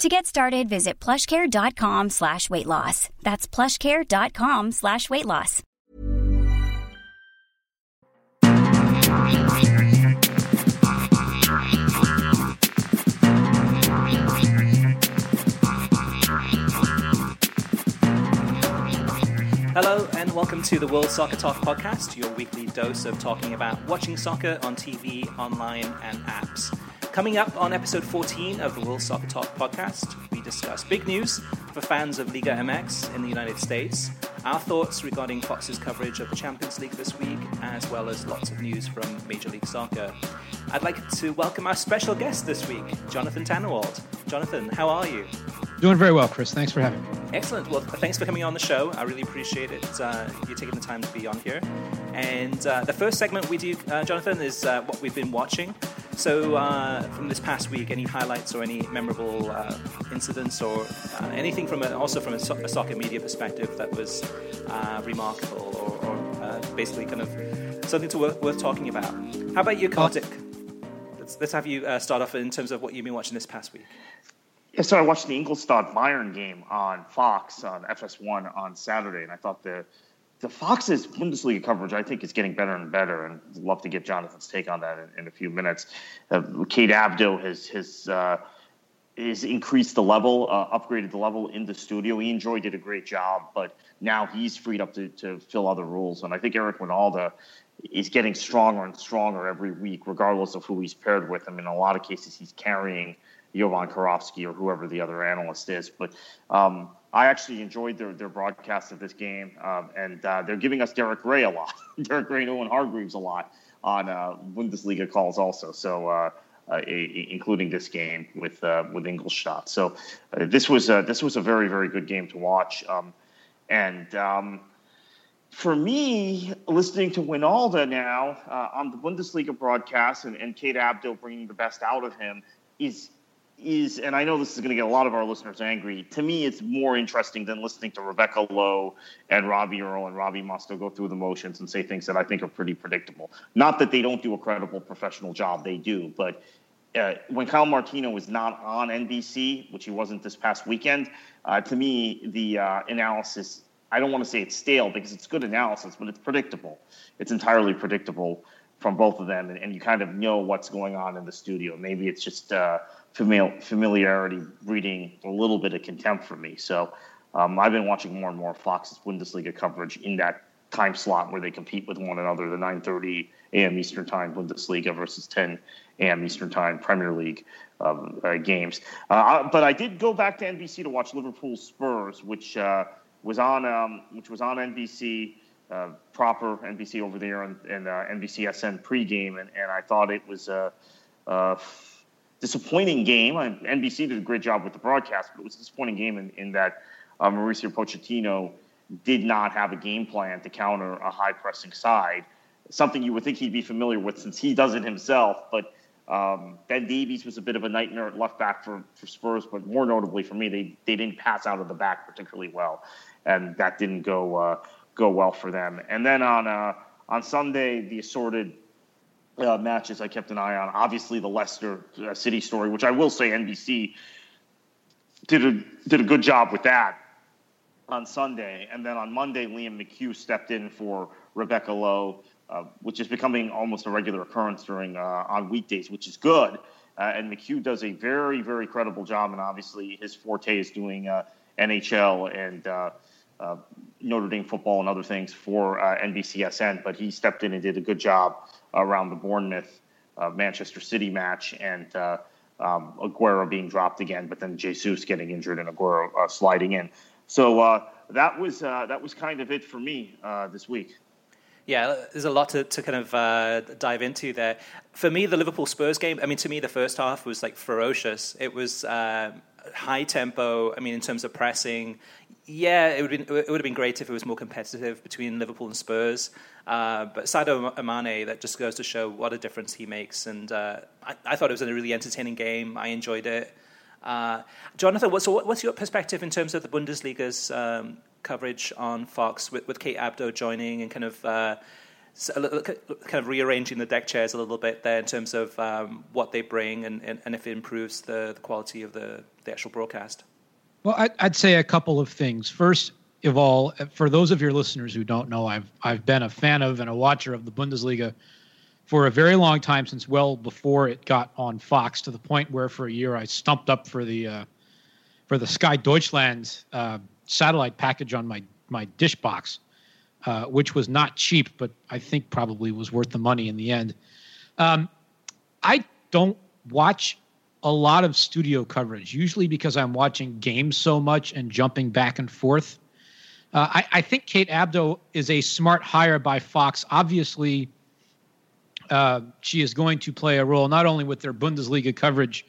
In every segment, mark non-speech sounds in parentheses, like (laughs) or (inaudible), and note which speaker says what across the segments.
Speaker 1: To get started, visit plushcare.com slash weight loss. That's plushcare.com slash weight loss.
Speaker 2: Hello and welcome to the World Soccer Talk podcast, your weekly dose of talking about watching soccer on TV, online, and apps. Coming up on episode 14 of the World Soccer Talk podcast, we discuss big news for fans of Liga MX in the United States, our thoughts regarding Fox's coverage of the Champions League this week, as well as lots of news from Major League Soccer. I'd like to welcome our special guest this week, Jonathan Tannenwald. Jonathan, how are you?
Speaker 3: Doing very well, Chris. Thanks for having me.
Speaker 2: Excellent. Well, thanks for coming on the show. I really appreciate it. Uh, you taking the time to be on here. And uh, the first segment we do, uh, Jonathan, is uh, what we've been watching. So, uh, from this past week, any highlights or any memorable uh, incidents or anything from a, also from a, so- a, soccer media perspective that was remarkable or, or basically kind of something to worth, worth, talking about? How about you, Kartik? Let's, let's have you start off in terms of what you've been watching this past week.
Speaker 4: Yeah, so I watched the Ingolstadt Bayern game on Fox on FS1 on Saturday, and I thought the the Fox's Bundesliga coverage I think is getting better and better, and I'd love to get Jonathan's take on that in, in a few minutes. Uh, Kate Abdo has has uh, is increased the level, uh, upgraded the level in the studio. Ian Joy did a great job, but now he's freed up to, to fill other roles, and I think Eric Wynalda is getting stronger and stronger every week, regardless of who he's paired with. I mean, in a lot of cases, he's carrying Jovan Kirovski or whoever the other analyst is. But um, I actually enjoyed their, their broadcast of this game, um, and uh, they're giving us Derek Ray a lot, (laughs) Derek Ray and Owen Hargreaves a lot on uh, Bundesliga calls also. So. Uh, uh, including this game with uh, with Ingolstadt. So uh, this was a, this was a very very good game to watch. Um, and um, for me, listening to Wynalda now uh, on the Bundesliga broadcast and, and Kate Abdo bringing the best out of him is is, and I know this is going to get a lot of our listeners angry. To me, it's more interesting than listening to Rebecca Lowe and Robbie Earle and Robbie Mustoe go through the motions and say things that I think are pretty predictable. Not that they don't do a credible professional job, they do. But uh, when Kyle Martino was not on NBC, which he wasn't this past weekend, uh, to me, the uh, analysis, I don't want to say it's stale because it's good analysis, but it's predictable. It's entirely predictable from both of them, and, and you kind of know what's going on in the studio. Maybe it's just uh, familiarity breeding a little bit of contempt for me. So um, I've been watching more and more Fox's Bundesliga coverage in that time slot where they compete with one another, the 9:30 a.m. Eastern Time Bundesliga versus 10 a.m. Eastern Time Premier League um, uh, games. Uh, but I did go back to NBC to watch Liverpool Spurs, which uh, was on um, which was on NBC. Uh, proper NBC over there and, and uh, NBCSN pregame, and, and I thought it was a disappointing game. NBC did a great job with the broadcast, but it was a disappointing game in, in that uh, Mauricio Pochettino did not have a game plan to counter a high pressing side. Something you would think he'd be familiar with since he does it himself. But um, Ben Davies was a bit of a nightmare at left back for, for Spurs, but more notably for me, they, they didn't pass out of the back particularly well, and that didn't go uh, go well for them. And then on uh, on Sunday, the assorted uh, matches I kept an eye on. Obviously, the Leicester uh, City story, which I will say NBC did a did a good job with that on Sunday, and then on Monday, Liam McHugh stepped in for Rebecca Lowe, uh, which is becoming almost a regular occurrence during uh, on weekdays, which is good. Uh, and McHugh does a very very credible job, and obviously his forte is doing uh, NHL and Notre Dame football and other things for NBCSN, but he stepped in and did a good job around the Bournemouth uh, Manchester City match and uh, um, Aguero being dropped again, but then Jesus getting injured and Aguero uh, sliding in. So uh, that was uh, that was kind of it for me this week.
Speaker 2: Yeah, there's a lot to, to kind of uh, dive into there. For me, the Liverpool Spurs game, I mean, to me, the first half was like ferocious. It was uh, high tempo. I mean, in terms of pressing, yeah, it would, been, it would have been great if it was more competitive between Liverpool and Spurs. Uh, but Sadio Mane, that just goes to show what a difference he makes. And uh, I, I, thought it was a really entertaining game. I enjoyed it. Uh, Jonathan, what's, what's your perspective in terms of the Bundesliga's um, coverage on Fox with, with Kate Abdo joining and kind of uh, kind of rearranging the deck chairs a little bit there in terms of um, what they bring and, and, and, if it improves the, the quality of the, the actual broadcast?
Speaker 3: Well, I'd say a couple of things. First of all, for those of your listeners who don't know, I've I've been a fan of and a watcher of the Bundesliga for a very long time since well before it got on Fox to the point where for a year I stumped up for the uh, for the Sky Deutschland uh, satellite package on my my dish box, uh, which was not cheap, but I think probably was worth the money in the end. Um, I don't watch a lot of studio coverage, usually because I'm watching games so much and jumping back and forth. Uh, I, I, think Kate Abdo is a smart hire by Fox. Obviously, uh, she is going to play a role not only with their Bundesliga coverage,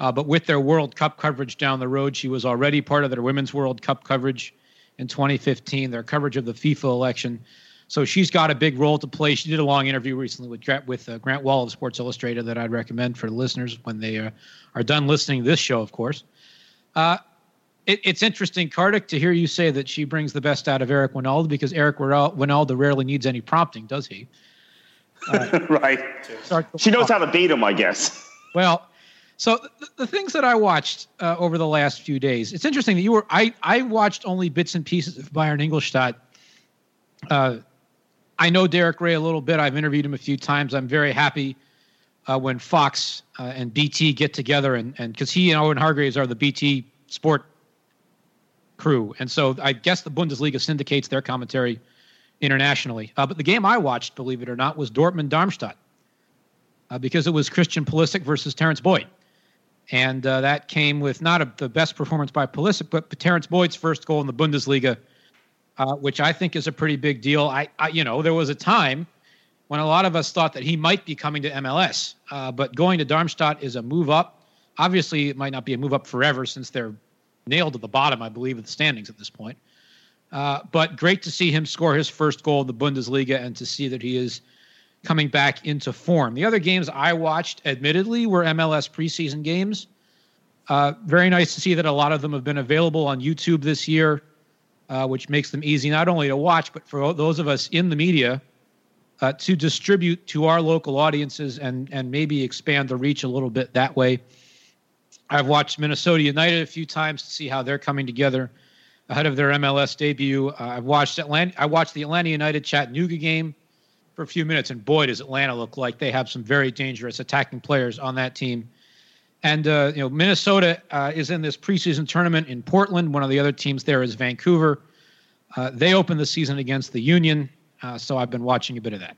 Speaker 3: uh, but with their World Cup coverage down the road. She was already part of their Women's World Cup coverage in 2015, their coverage of the FIFA election. So she's got a big role to play. She did a long interview recently with with uh, Grant Wahl of Sports Illustrated that I'd recommend for the listeners when they uh, are done listening to this show, of course. Uh, it, it's interesting, Kartik, to hear you say that she brings the best out of Eric Wynalda because Eric Wynalda rarely needs any prompting, does he? (laughs)
Speaker 4: right. She knows how to beat him, I guess.
Speaker 3: Well, so the, the things that I watched uh, over the last few days, it's interesting that you were. I I watched only bits and pieces of Bayern Ingolstadt. Uh, I know Derek Ray a little bit. I've interviewed him a few times. I'm very happy uh, when Fox uh, and BT get together, and and because he and Owen Hargreaves are the BT Sport crew, and so I guess the Bundesliga syndicates their commentary internationally. Uh, but the game I watched, believe it or not, was Dortmund Darmstadt uh, because it was Christian Pulisic versus Terrence Boyd. And uh, that came with not a, the best performance by Pulisic, but Terrence Boyd's first goal in the Bundesliga uh, which I think is a pretty big deal. I, I, you know, there was a time when a lot of us thought that he might be coming to MLS, uh, but going to Darmstadt is a move up. Obviously, it might not be a move up forever since they're nailed to the bottom, I believe, of the standings at this point. Uh, but great to see him score his first goal in the Bundesliga and to see that he is coming back into form. The other games I watched, admittedly, were MLS preseason games. Uh, very nice to see that a lot of them have been available on YouTube this year uh, which makes them easy not only to watch, but for those of us in the media uh, to distribute to our local audiences and and maybe expand the reach a little bit that way. I've watched Minnesota United a few times to see how they're coming together ahead of their MLS debut. Uh, I've watched Atlanta. I watched the Atlanta United Chattanooga game for a few minutes, and boy, does Atlanta look like they have some very dangerous attacking players on that team. And uh, you know, Minnesota uh, is in this preseason tournament in Portland. One of the other teams there is Vancouver. Uh, they opened the season against the Union, uh, so I've been watching a bit of that.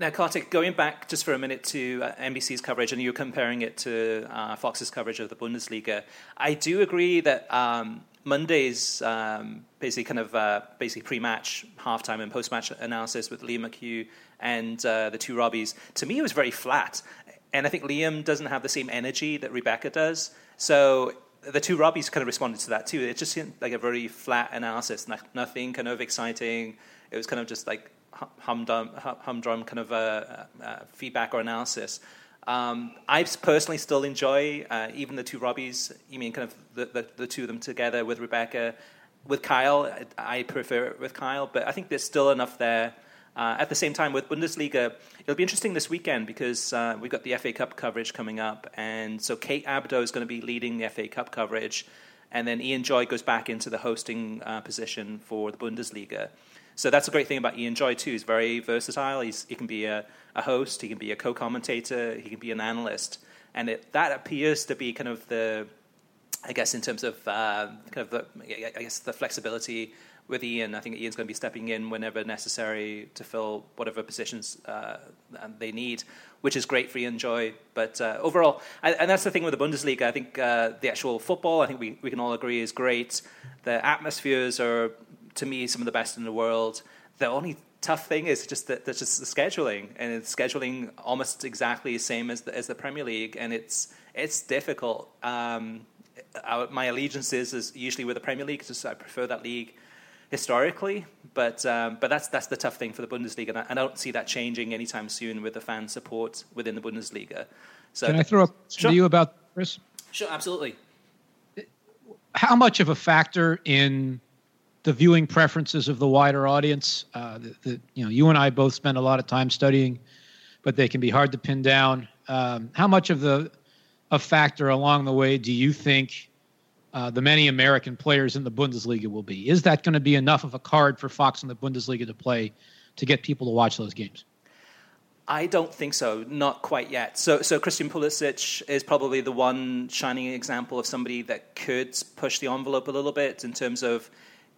Speaker 2: Now, Kartik, going back just for a minute to uh, NBC's coverage, and you're comparing it to uh, Fox's coverage of the Bundesliga, I do agree that um, Monday's um, basically kind of uh, basically pre-match, halftime, and post-match analysis with Liam McHugh and uh, the two Robbies, to me, it was very flat. And I think Liam doesn't have the same energy that Rebecca does. So the two Robbies kind of responded to that too. It just seemed like a very flat analysis, nothing kind of exciting. It was kind of just like humdrum, humdrum kind of uh, feedback or analysis. Um, I personally still enjoy uh, even the two Robbies. You mean kind of the, the, the, two of them together with Rebecca, with Kyle. I prefer it with Kyle, but I think there's still enough there uh, at the same time, with Bundesliga, it'll be interesting this weekend because uh, we've got the FA Cup coverage coming up, and so Kate Abdo is going to be leading the FA Cup coverage, and then Ian Joy goes back into the hosting uh, position for the Bundesliga. So that's a great thing about Ian Joy too. He's very versatile. He's, he can be a, a host, he can be a co-commentator, he can be an analyst, and it, that appears to be kind of the I guess in terms of uh, kind of the, I guess the flexibility with Ian. I think Ian's going to be stepping in whenever necessary to fill whatever positions uh, they need, which is great for Ian Joy. But uh, overall, and, and, that's the thing with the Bundesliga. I think uh, the actual football, I think we, we can all agree, is great. The atmospheres are, to me, some of the best in the world. The only tough thing is just that just the scheduling, and it's scheduling almost exactly the same as the, as the Premier League, and it's it's difficult. Um, our, my allegiance is, is usually with the Premier League because I prefer that league historically. But um, but that's that's the tough thing for the Bundesliga, and I, I, don't see that changing anytime soon with the fan support within the Bundesliga.
Speaker 3: So can I throw up sure. to you about Chris?
Speaker 2: Sure, absolutely.
Speaker 3: How much of a factor in the viewing preferences of the wider audience? Uh, the, the, you know, you and I both spend a lot of time studying, but they can be hard to pin down. Um, how much of the a factor along the way do you think uh, the many American players in the Bundesliga will be? Is that going to be enough of a card for Fox and the Bundesliga to play to get people to watch those games?
Speaker 2: I don't think so, not quite yet. So, so Christian Pulisic is probably the one shining example of somebody that could push the envelope a little bit in terms of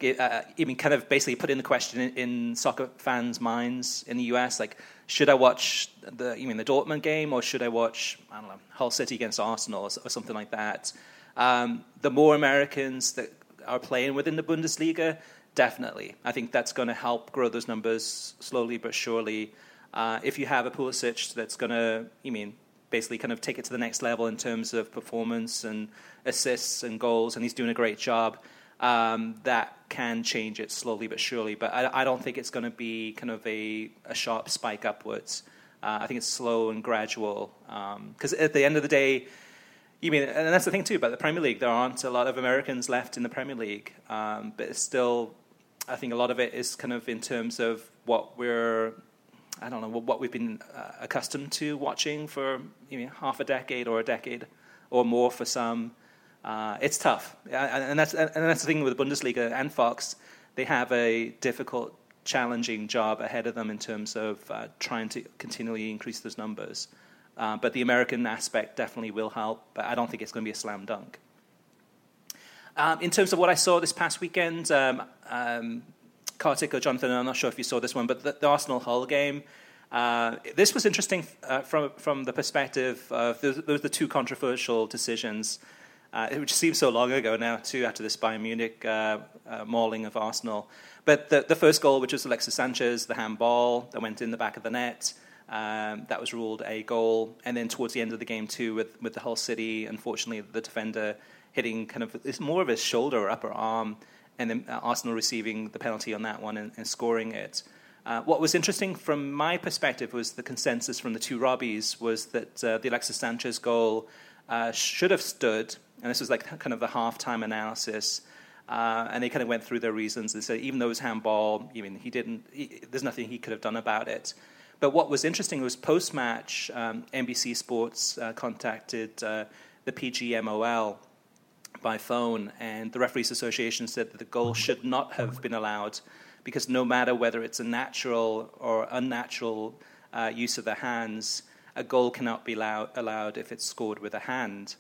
Speaker 2: uh, even kind of basically putting the question in, in, soccer fans' minds in the US, like, should I watch the you mean the Dortmund game or should I watch I don't know Hull City against Arsenal or, or something like that? Um, the more Americans that are playing within the Bundesliga, definitely, I think that's going to help grow those numbers slowly but surely. Uh, if you have a Pulisic that's going to, you mean basically kind of take it to the next level in terms of performance and assists and goals, and he's doing a great job um, that can change it slowly but surely. But I, I don't think it's going to be kind of a, a sharp spike upwards. Uh, I think it's slow and gradual. Because um, at the end of the day, you mean, and that's the thing too about the Premier League. There aren't a lot of Americans left in the Premier League, um, but it's still, I think a lot of it is kind of in terms of what we're, I don't know, what we've been uh, accustomed to watching for you know, half a decade or a decade or more for some. Uh, it's tough, and that's and that's the thing with the Bundesliga and Fox. They have a difficult, challenging job ahead of them in terms of uh, trying to continually increase those numbers. Uh, but the American aspect definitely will help. But I don't think it's going to be a slam dunk. Um, in terms of what I saw this past weekend, um, um, Kartik or Jonathan, I'm not sure if you saw this one, but the, the Arsenal Hull game. Uh, this was interesting uh, from from the perspective of there was the two controversial decisions uh, which seems so long ago now, too, after this Bayern Munich uh, mauling of Arsenal. But the, the first goal, which was Alexis Sanchez, the handball that went in the back of the net, um, that was ruled a goal. And then towards the end of the game, too, with, with the Hull City, unfortunately, the defender hitting kind of it's more of his shoulder or upper arm, and then uh, Arsenal receiving the penalty on that one and, and scoring it. Uh, what was interesting from my perspective was the consensus from the two Robbies was that uh, the Alexis Sanchez goal uh, should have stood and this was like kind of the halftime analysis. Uh, and they kind of went through their reasons. They said even though it was handball, I mean, he didn't. He, there's nothing he could have done about it. But what was interesting was post match, um, NBC Sports uh, contacted uh, the PGMOL by phone, and the Referees Association said that the goal should not have been allowed because no matter whether it's a natural or unnatural uh, use of the hands, a goal cannot be allowed, allowed if it's scored with a hand.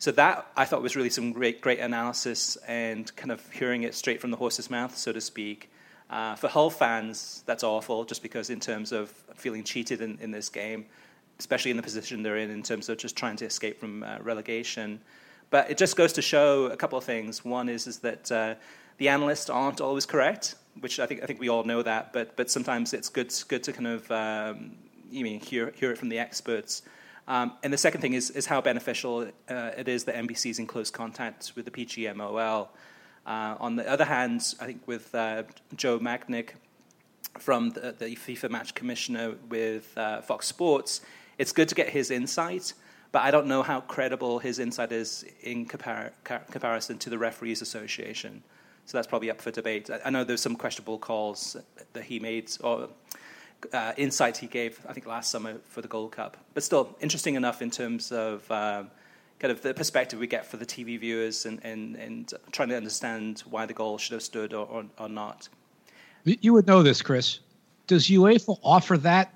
Speaker 2: So that I thought was really some great, great analysis and kind of hearing it straight from the horse's mouth, so to speak. Uh, for Hull fans, that's awful, just because in terms of feeling cheated in, in this game, especially in the position they're in, in terms of just trying to escape from uh, relegation. But it just goes to show a couple of things. One is is that uh, the analysts aren't always correct, which I think I think we all know that. But but sometimes it's good good to kind of um, you mean hear hear it from the experts. Um, and the second thing is, is how beneficial uh, it is that NBC is in close contact with the PGMOL. Uh, on the other hand, I think with uh, Joe Machnik from the, the, FIFA Match Commissioner with uh, Fox Sports, it's good to get his insight, but I don't know how credible his insight is in compar- comparison to the Referees Association. So that's probably up for debate. I, I know there's some questionable calls that he made, or uh, insight he gave, I think, last summer for the Gold Cup. But still, interesting enough in terms of um, kind of the perspective we get for the TV viewers and, and, and trying to understand why the goal should have stood or, or, or not.
Speaker 3: You would know this, Chris. Does UEFA offer that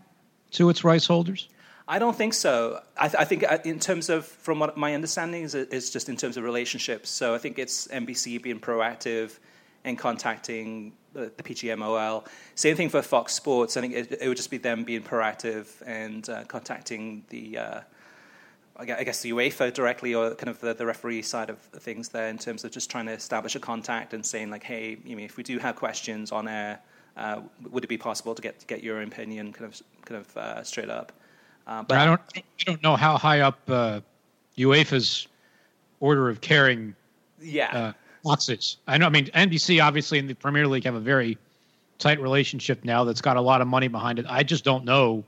Speaker 3: to its rights holders?
Speaker 2: I don't think so. I, th- I, think uh, in terms of, from what my understanding is, is just in terms of relationships. So I think it's NBC being proactive and contacting the, the PGMOL. Same thing for Fox Sports. I think it, it would just be them being proactive and uh, contacting the, uh, I guess the UEFA directly or kind of the, the, referee side of things there in terms of just trying to establish a contact and saying like, hey, you know, if we do have questions on air, uh, would it be possible to get to get your opinion kind of kind of uh, straight up?
Speaker 3: Uh, but I don't, I don't know how high up uh, UEFA's order of caring.
Speaker 2: Yeah.
Speaker 3: Uh, is. I know. I mean, NBC obviously in the Premier League have a very tight relationship now that's got a lot of money behind it. I just don't know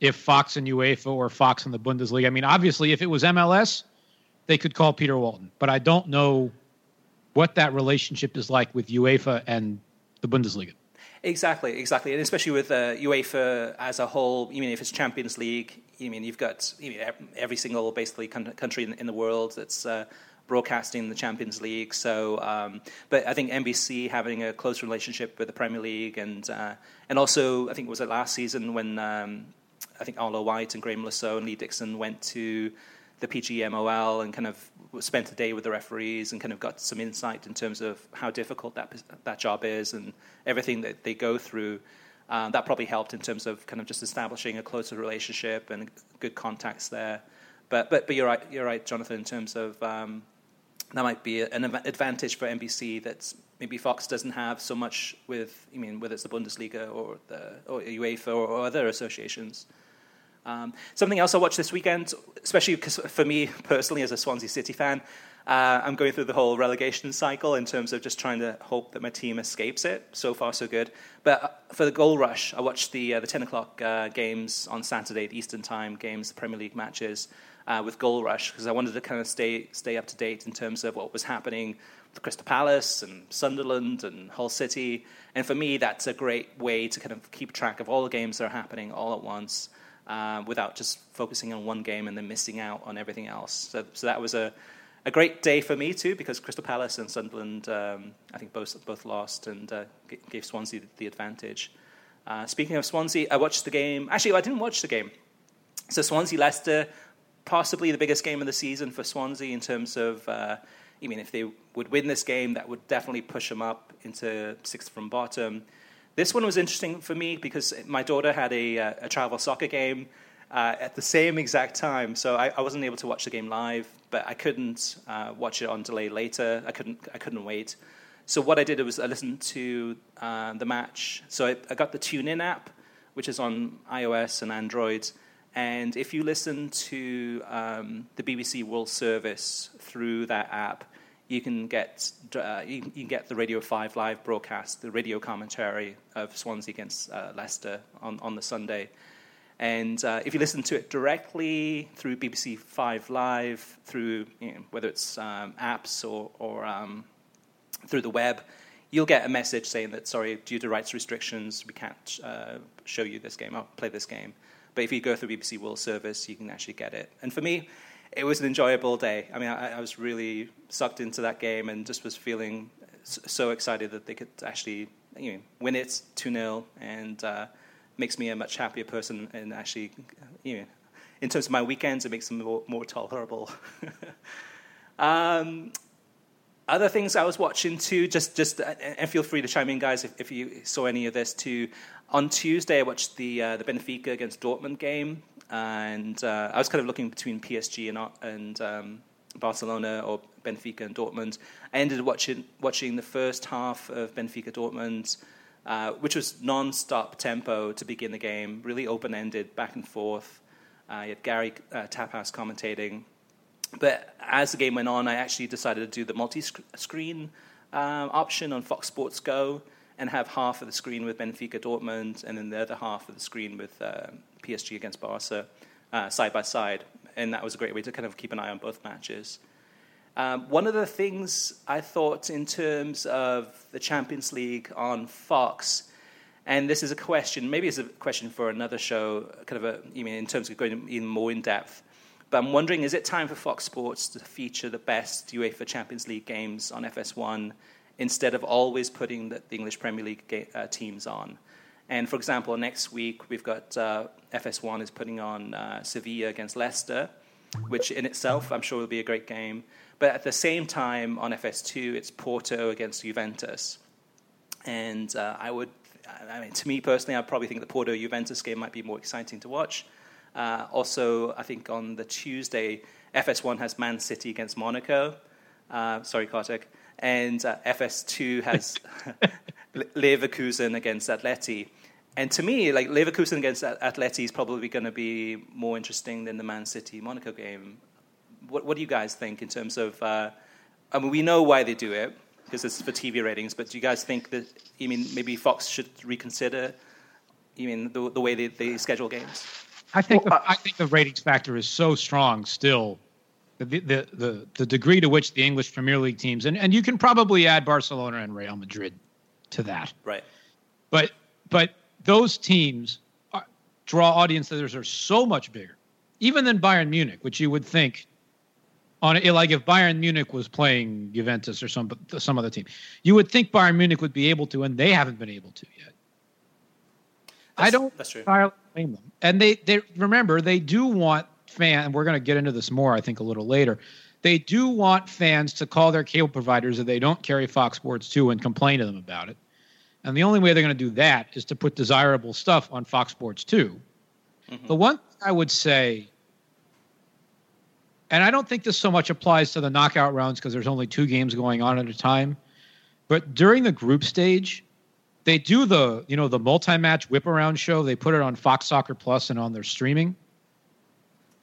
Speaker 3: if Fox and UEFA or Fox and the Bundesliga. I mean, obviously, if it was MLS, they could call Peter Walton, but I don't know what that relationship is like with UEFA and the Bundesliga.
Speaker 2: Exactly, exactly, and especially with uh, UEFA as a whole. You mean if it's Champions League, you mean you've got mean, every single basically country in, in the world that's uh, broadcasting the Champions League. So, um, but I think NBC having a close relationship with the Premier League, and uh, and also I think was it last season when um, I think Arlo White and Graham Saux and Lee Dixon went to the PGMOL and kind of spent a day with the referees and kind of got some insight in terms of how difficult that that job is and everything that they go through. Um, that probably helped in terms of kind of just establishing a closer relationship and good contacts there. But but but you're right, you're right, Jonathan. In terms of um, that might be an advantage for NBC that maybe Fox doesn't have so much with. I mean, whether it's the Bundesliga or the or UEFA or, or other associations. Um, something else I watched this weekend, especially for me personally as a Swansea City fan, uh, I'm going through the whole relegation cycle in terms of just trying to hope that my team escapes it. So far, so good. But uh, for the goal rush, I watched the uh, the 10 o'clock uh, games on Saturday, the Eastern Time games, the Premier League matches uh, with goal rush because I wanted to kind of stay stay up to date in terms of what was happening with Crystal Palace and Sunderland and Hull City. And for me, that's a great way to kind of keep track of all the games that are happening all at once uh, without just focusing on one game and then missing out on everything else. So, so that was a, a great day for me too, because Crystal Palace and Sunderland, um, I think both both lost and uh, gave Swansea the advantage. Uh, speaking of Swansea, I watched the game. Actually, I didn't watch the game. So Swansea Leicester, possibly the biggest game of the season for Swansea in terms of. Uh, I mean, if they would win this game, that would definitely push them up into sixth from bottom. This one was interesting for me because my daughter had a, uh, a travel soccer game uh, at the same exact time, so I, I, wasn't able to watch the game live, but I couldn't uh, watch it on delay later. I couldn't, I couldn't wait. So what I did was I listened to uh, the match. So I, I got the TuneIn app, which is on iOS and Android. And if you listen to um, the BBC World Service through that app, you can get uh, you, can get the Radio Five live broadcast, the radio commentary of Swansea against uh, Leicester on, on the Sunday. And uh, if you listen to it directly through BBC Five Live, through you know, whether it's um, apps or, or um, through the web, you'll get a message saying that sorry, due to rights restrictions, we can't uh, show you this game or play this game. But if you go through BBC World Service, you can actually get it. And for me, it was an enjoyable day. I mean, I, I, was really sucked into that game and just was feeling so excited that they could actually you know, win it 2 0 and uh, makes me a much happier person. And actually, you know, in terms of my weekends, it makes them more, more tolerable. (laughs) um, other things I was watching too, just just uh, and feel free to chime in, guys, if, if you saw any of this too. On Tuesday, I watched the uh, the Benfica against Dortmund game and uh, I was kind of looking between PSG and, and um, Barcelona or Benfica and Dortmund. I ended up watching watching the first half of Benfica Dortmund, uh, which was non-stop tempo to begin the game, really open-ended, back and forth. Uh, you had Gary uh, Taphouse commentating, but as the game went on, I actually decided to do the multi-screen uh, option on Fox Sports Go and have half of the screen with Benfica Dortmund and then the other half of the screen with uh, PSG against Barca uh, side by side. And that was a great way to kind of keep an eye on both matches. Um, one of the things I thought in terms of the Champions League on Fox, and this is a question, maybe it's a question for another show, kind of a, you mean in terms of going even more in depth. But I'm wondering, is it time for Fox Sports to feature the best UEFA Champions League games on FS1 instead of always putting the, the English Premier League ga- uh, teams on? And for example, next week we've got uh, FS1 is putting on uh, Sevilla against Leicester, which in itself I'm sure will be a great game. But at the same time on FS2, it's Porto against Juventus. And uh, I would, I mean, to me personally, I probably think the Porto Juventus game might be more exciting to watch. Uh, also, I think on the Tuesday, FS1 has Man City against Monaco. Uh, sorry, Kartik. And uh, FS2 has (laughs) (laughs) Leverkusen against Atleti. And to me, like Leverkusen against Atleti is probably going to be more interesting than the Man City Monaco game. What, what do you guys think in terms of? Uh, I mean, we know why they do it because it's for TV ratings. But do you guys think that? I mean, maybe Fox should reconsider. You mean the, the way they, they schedule games?
Speaker 3: I think well, the, I think the ratings factor is so strong still. The, the, the, the degree to which the English Premier League teams, and, and you can probably add Barcelona and Real Madrid to that.
Speaker 2: Right.
Speaker 3: But but those teams are, draw audiences that are so much bigger, even than Bayern Munich, which you would think on like if Bayern Munich was playing Juventus or some some other team, you would think Bayern Munich would be able to, and they haven't been able to yet.
Speaker 2: That's,
Speaker 3: I don't
Speaker 2: that's true.
Speaker 3: blame them. And they they remember they do want fan. And we're going to get into this more, I think, a little later. They do want fans to call their cable providers if they don't carry Fox Sports 2 and complain to them about it. And the only way they're going to do that is to put desirable stuff on Fox Sports 2. Mm-hmm. The one thing I would say, and I don't think this so much applies to the knockout rounds because there's only two games going on at a time, but during the group stage, they do the you know the multi-match whip around show. They put it on Fox Soccer Plus and on their streaming.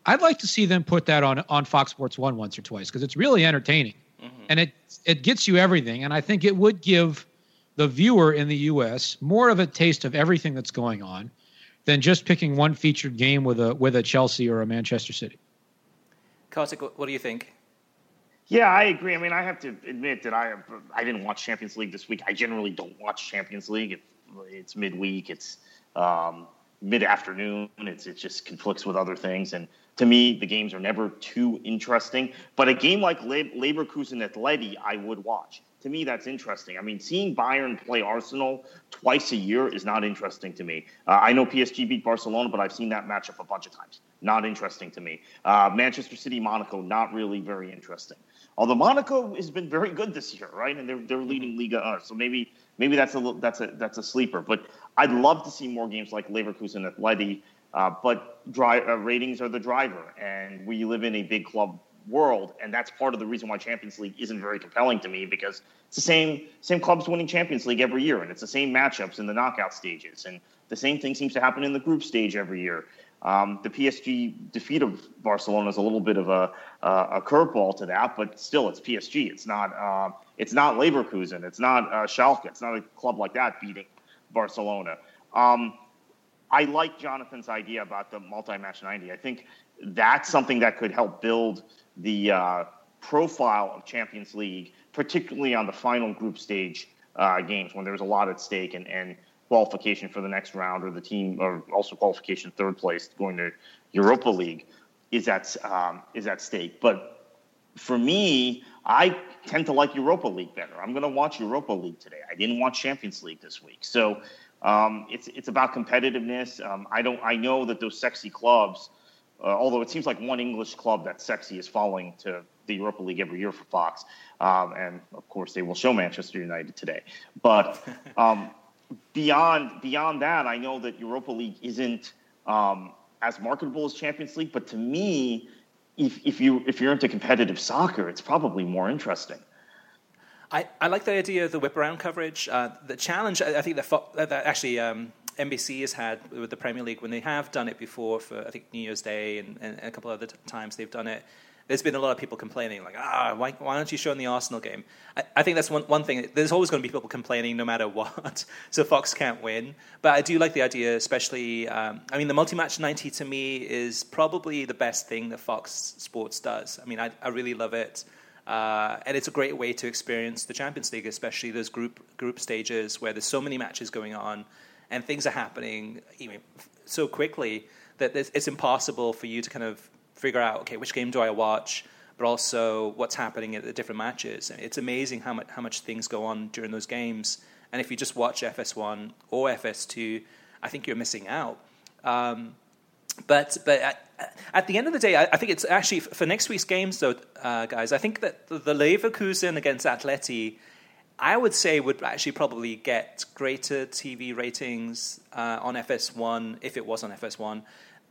Speaker 3: I'd like to see them put that on on Fox Sports One once or twice because it's really entertaining, mm-hmm. and it it gets you everything. And I think it would give the viewer in the U.S. more of a taste of everything that's going on than just picking one featured game with a with a Chelsea or a Manchester City.
Speaker 2: Kartik, what do you think?
Speaker 4: Yeah, I agree. I mean, I have to admit that I I didn't watch Champions League this week. I generally don't watch Champions League. It, it's midweek. It's um, mid afternoon. It's it just conflicts with other things. And to me, the games are never too interesting. But a game like Le- Leverkusen Atleti, I would watch. To me, that's interesting. I mean, seeing Bayern play Arsenal twice a year is not interesting to me. Uh, I know PSG beat Barcelona, but I've seen that matchup a bunch of times. Not interesting to me. Uh, Manchester City Monaco, not really very interesting. Although Monaco has been very good this year, right? And they're they're leading Liga, uh, so maybe maybe that's a that's a that's a sleeper. But I'd love to see more games like Leverkusen Atleti. Uh, but dry, uh, ratings are the driver, and we live in a big club world, and that's part of the reason why Champions League isn't very compelling to me because it's the same same clubs winning Champions League every year, and it's the same matchups in the knockout stages, and the same thing seems to happen in the group stage every year. Um, the PSG defeat of Barcelona is a little bit of a uh, a curveball to that, but still, it's PSG. It's not uh, it's not Leverkusen. It's not uh, Schalke. It's not a club like that beating Barcelona. Um, I like Jonathan's idea about the multi-match 90. I think that's something that could help build the uh, profile of Champions League, particularly on the final group stage uh, games when there's a lot at stake and, and qualification for the next round or the team or also qualification third place going to Europa League is at um, is at stake. But for me, I tend to like Europa League better. I'm going to watch Europa League today. I didn't watch Champions League this week, so um, it's it's about competitiveness. Um, I don't. I know that those sexy clubs, uh, although it seems like one English club that's sexy is falling to the Europa League every year for Fox, um, and of course they will show Manchester United today. But (laughs) um, beyond beyond that, I know that Europa League isn't um, as marketable as Champions League. But to me, if if you if you're into competitive soccer, it's probably more interesting.
Speaker 2: I, I like the idea of the whip around coverage. Uh, the challenge, I think, that, that actually um, NBC has had with the Premier League when they have done it before for I think New Year's Day and, and a couple other times they've done it. There's been a lot of people complaining, like, ah, why, why aren't you showing the Arsenal game? I, I think that's one, one thing. There's always going to be people complaining no matter (laughs) what, so Fox can't win. But I do like the idea, especially, um, I mean, the multi match 90 to me is probably the best thing that Fox Sports does. I mean, I, I really love it. Uh, and it's a great way to experience the Champions League, especially those group group stages where there's so many matches going on, and things are happening so quickly that it's impossible for you to kind of figure out okay which game do I watch, but also what's happening at the different matches. It's amazing how much how much things go on during those games, And if you just watch FS1 or FS2, I think you're missing out. Um, but but at, at, the end of the day, I, I, think it's actually for next week's games, though, uh, guys. I think that the, the Leverkusen against Atleti, I would say would actually probably get greater TV ratings uh, on FS1 if it was on FS1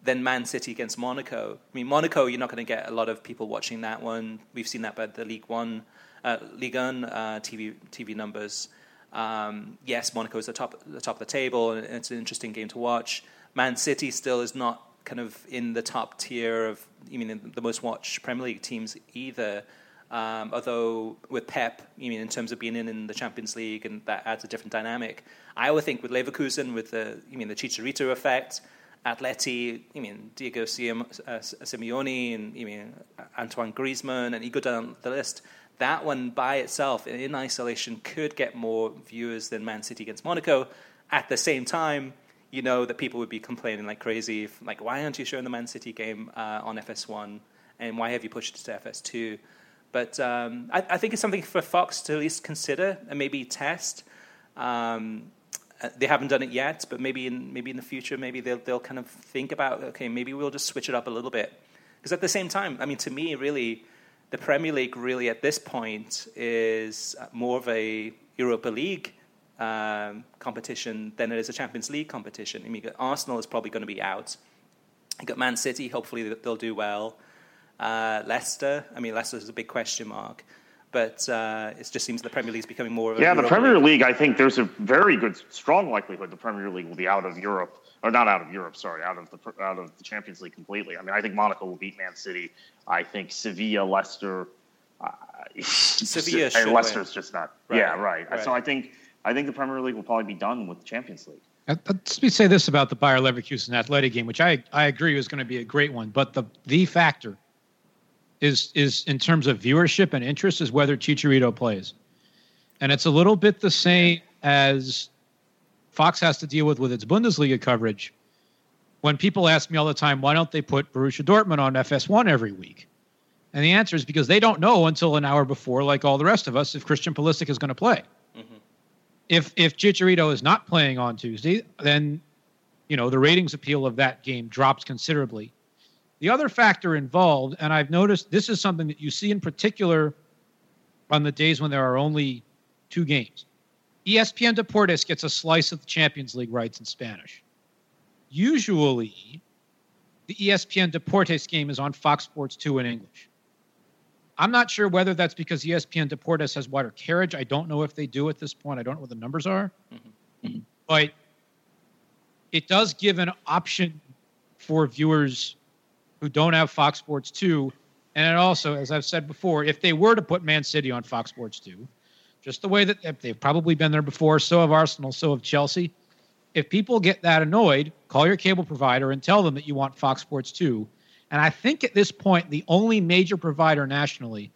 Speaker 2: than Man City against Monaco. I mean, Monaco, you're not going to get a lot of people watching that one. We've seen that by the League One, uh, Ligue 1 uh, TV TV numbers. Um, yes, Monaco is the top the top of the table, and it's an interesting game to watch. Man City still is not kind of in the top tier of you mean the most watched Premier League teams either. Um, although with Pep, you mean in terms of being in, in the Champions League, and that adds a different dynamic. I would think with Leverkusen, with the you mean the Chicharito effect, Atleti, you mean Diego uh, Simeone, and you mean Antoine Griezmann, and you go down the list. That one by itself, in isolation, could get more viewers than Man City against Monaco. At the same time, you know that people would be complaining like crazy, if, like why aren't you showing the Man City game uh, on FS1, and why have you pushed it to FS2? But um, I, I, think it's something for Fox to at least consider and maybe test. Um, uh, they haven't done it yet, but maybe in maybe in the future, maybe they'll they'll kind of think about okay, maybe we'll just switch it up a little bit. Because at the same time, I mean, to me, really, the Premier League really at this point is more of a Europa League um, competition than it is a Champions League competition. I mean, Arsenal is probably going to be out. You got Man City. Hopefully, they'll do well. Uh, Leicester. I mean, Leicester is a big question mark but uh, it just seems the Premier League is becoming more.
Speaker 4: Of yeah, the Premier League. I think there's a very good, strong likelihood the Premier League will be out of Europe, or not out of Europe. Sorry, out of the out of the Champions League completely. I mean, I think Monaco will beat Man City. I think Sevilla, Leicester. Uh, (laughs)
Speaker 2: Sevilla,
Speaker 4: and Leicester's just not. Right. Yeah, right. right. So I think I think the Premier League will probably be done with the Champions League.
Speaker 3: Uh, let me say this about the Bayer Leverkusen Athletic game, which I, I agree is going to be a great one. But the the factor is is in terms of viewership and interest is whether Chicharito plays, and it's a little bit the same as Fox has to deal with with its Bundesliga coverage. When people ask me all the time, why don't they put Borussia Dortmund on FS1 every week? And the answer is because they don't know until an hour before, like all the rest of us, if Christian Pulisic is going to play. Mm-hmm. If if Chicharito is not playing on Tuesday, then you know the ratings appeal of that game drops considerably. The other factor involved, and I've noticed this is something that you see in particular on the days when there are only two games. ESPN Deportes gets a slice of the Champions League rights in Spanish. Usually, the ESPN Deportes game is on Fox Sports 2 in English. I'm not sure whether that's because ESPN Deportes has wider carriage. I don't know if they do at this point. I don't know what the numbers are. Mm-hmm. But it does give an option for viewers who don't have Fox Sports 2. And also, as I've said before, if they were to put Man City on Fox Sports 2, just the way that they've probably been there before, so have Arsenal, so have Chelsea. If people get that annoyed, call your cable provider and tell them that you want Fox Sports 2. And I think at this point, the only major provider nationally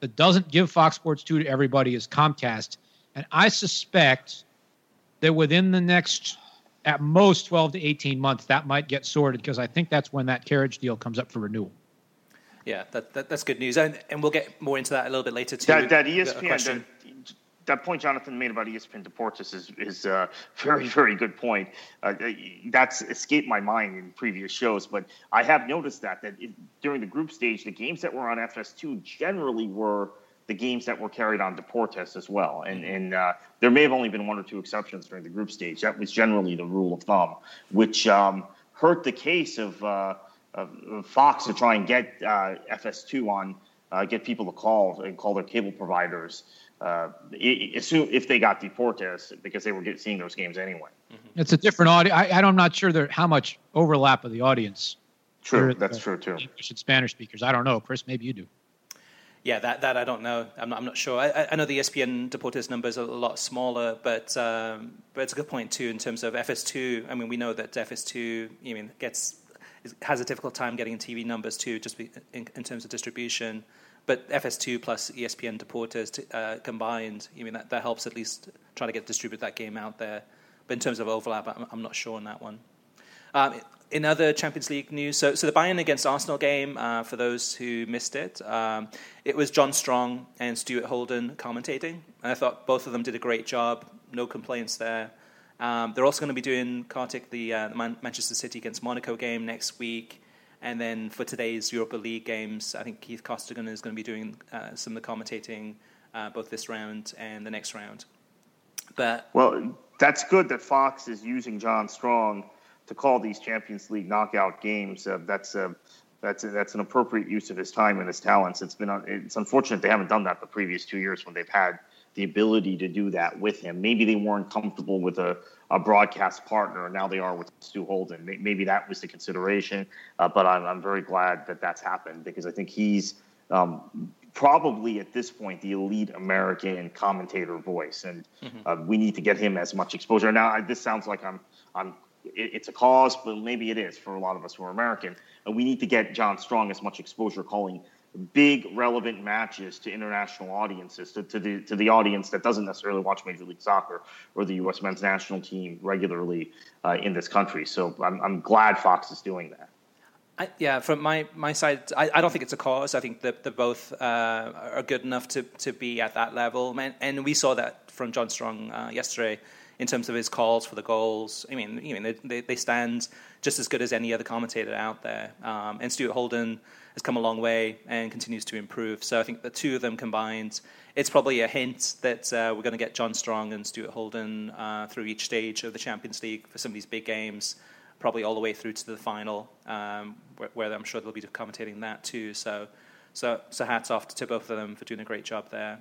Speaker 3: that doesn't give Fox Sports 2 to everybody is Comcast. And I suspect that within the next at most 12 to 18 months, that might get sorted because I think that's when that carriage deal comes up for renewal.
Speaker 2: Yeah, that, that, that's good news. And, and, we'll get more into that a little bit later, too.
Speaker 4: That, that ESPN, that, that, point Jonathan made about ESPN Deportes is, is a very, very good point. Uh, that's escaped my mind in previous shows, but I have noticed that, that it, during the group stage, the games that were on FS2 generally were – the games that were carried on Deportes as well. And, mm-hmm. and uh, there may have only been one or two exceptions during the group stage. That was generally the rule of thumb, which um, hurt the case of, uh, of, Fox to try and get uh, FS2 on, uh, get people to call and call their cable providers. Uh, assume if they got Deportes because they were get, seeing those games anyway.
Speaker 3: Mm-hmm. It's a different audience. I, I, am not sure there how much overlap of the audience.
Speaker 4: True, that's true too.
Speaker 3: English and Spanish speakers. I don't know, Chris. Maybe you do.
Speaker 2: Yeah, that, that I don't know. I'm not, I'm not sure. I, I know the ESPN Deportes numbers are a lot smaller, but um, but it's a good point too in terms of FS2. I mean, we know that FS2, I mean, gets has a difficult time getting TV numbers too, just in, in terms of distribution. But FS2 plus ESPN Deportes uh, combined, I mean, that, that helps at least try to get distribute that game out there. But in terms of overlap, I'm, I'm not sure on that one. Um, in other Champions League news, so, so the Bayern against Arsenal game, uh, for those who missed it, um, it was John Strong and Stuart Holden commentating. And I thought both of them did a great job. No complaints there. Um, they're also going to be doing Kartik the, uh, Man- Manchester City against Monaco game next week. And then for today's Europa League games, I think Keith Costigan is going to be doing uh, some of the commentating uh, both this round and the next round. But
Speaker 4: well, that's good that Fox is using John Strong to call these Champions League knockout games. Uh, that's uh, that's that's an appropriate use of his time and his talents. It's been it's unfortunate they haven't done that the previous two years when they've had the ability to do that with him. Maybe they weren't comfortable with a, a broadcast partner, and now they are with Stu Holden. Maybe that was the consideration, uh, but I'm, I'm very glad that that's happened because I think he's um, probably at this point the elite American commentator voice, and mm-hmm. uh, we need to get him as much exposure. Now, I, this sounds like I'm I'm it, it's a cause, but maybe it is for a lot of us who are American. And we need to get John Strong as much exposure calling big relevant matches to international audiences, to, to, the to the audience that doesn't necessarily watch Major League Soccer or the U.S. men's national team regularly uh, in this country. So I'm, I'm glad Fox is doing that.
Speaker 2: I, yeah, from my, my side, I, I don't think it's a cause. I think that they both uh, are good enough to, to be at that level. And, and we saw that from John Strong uh, yesterday in terms of his calls for the goals. I mean, I mean they, they stand just as good as any other commentator out there. Um, and Stuart Holden has come a long way and continues to improve. So I think the two of them combined, it's probably a hint that uh, we're going to get John Strong and Stuart Holden uh, through each stage of the Champions League for some of these big games, probably all the way through to the final, um, where, where, I'm sure they'll be commentating that too. So, so, so hats off to both of them for doing a great job there.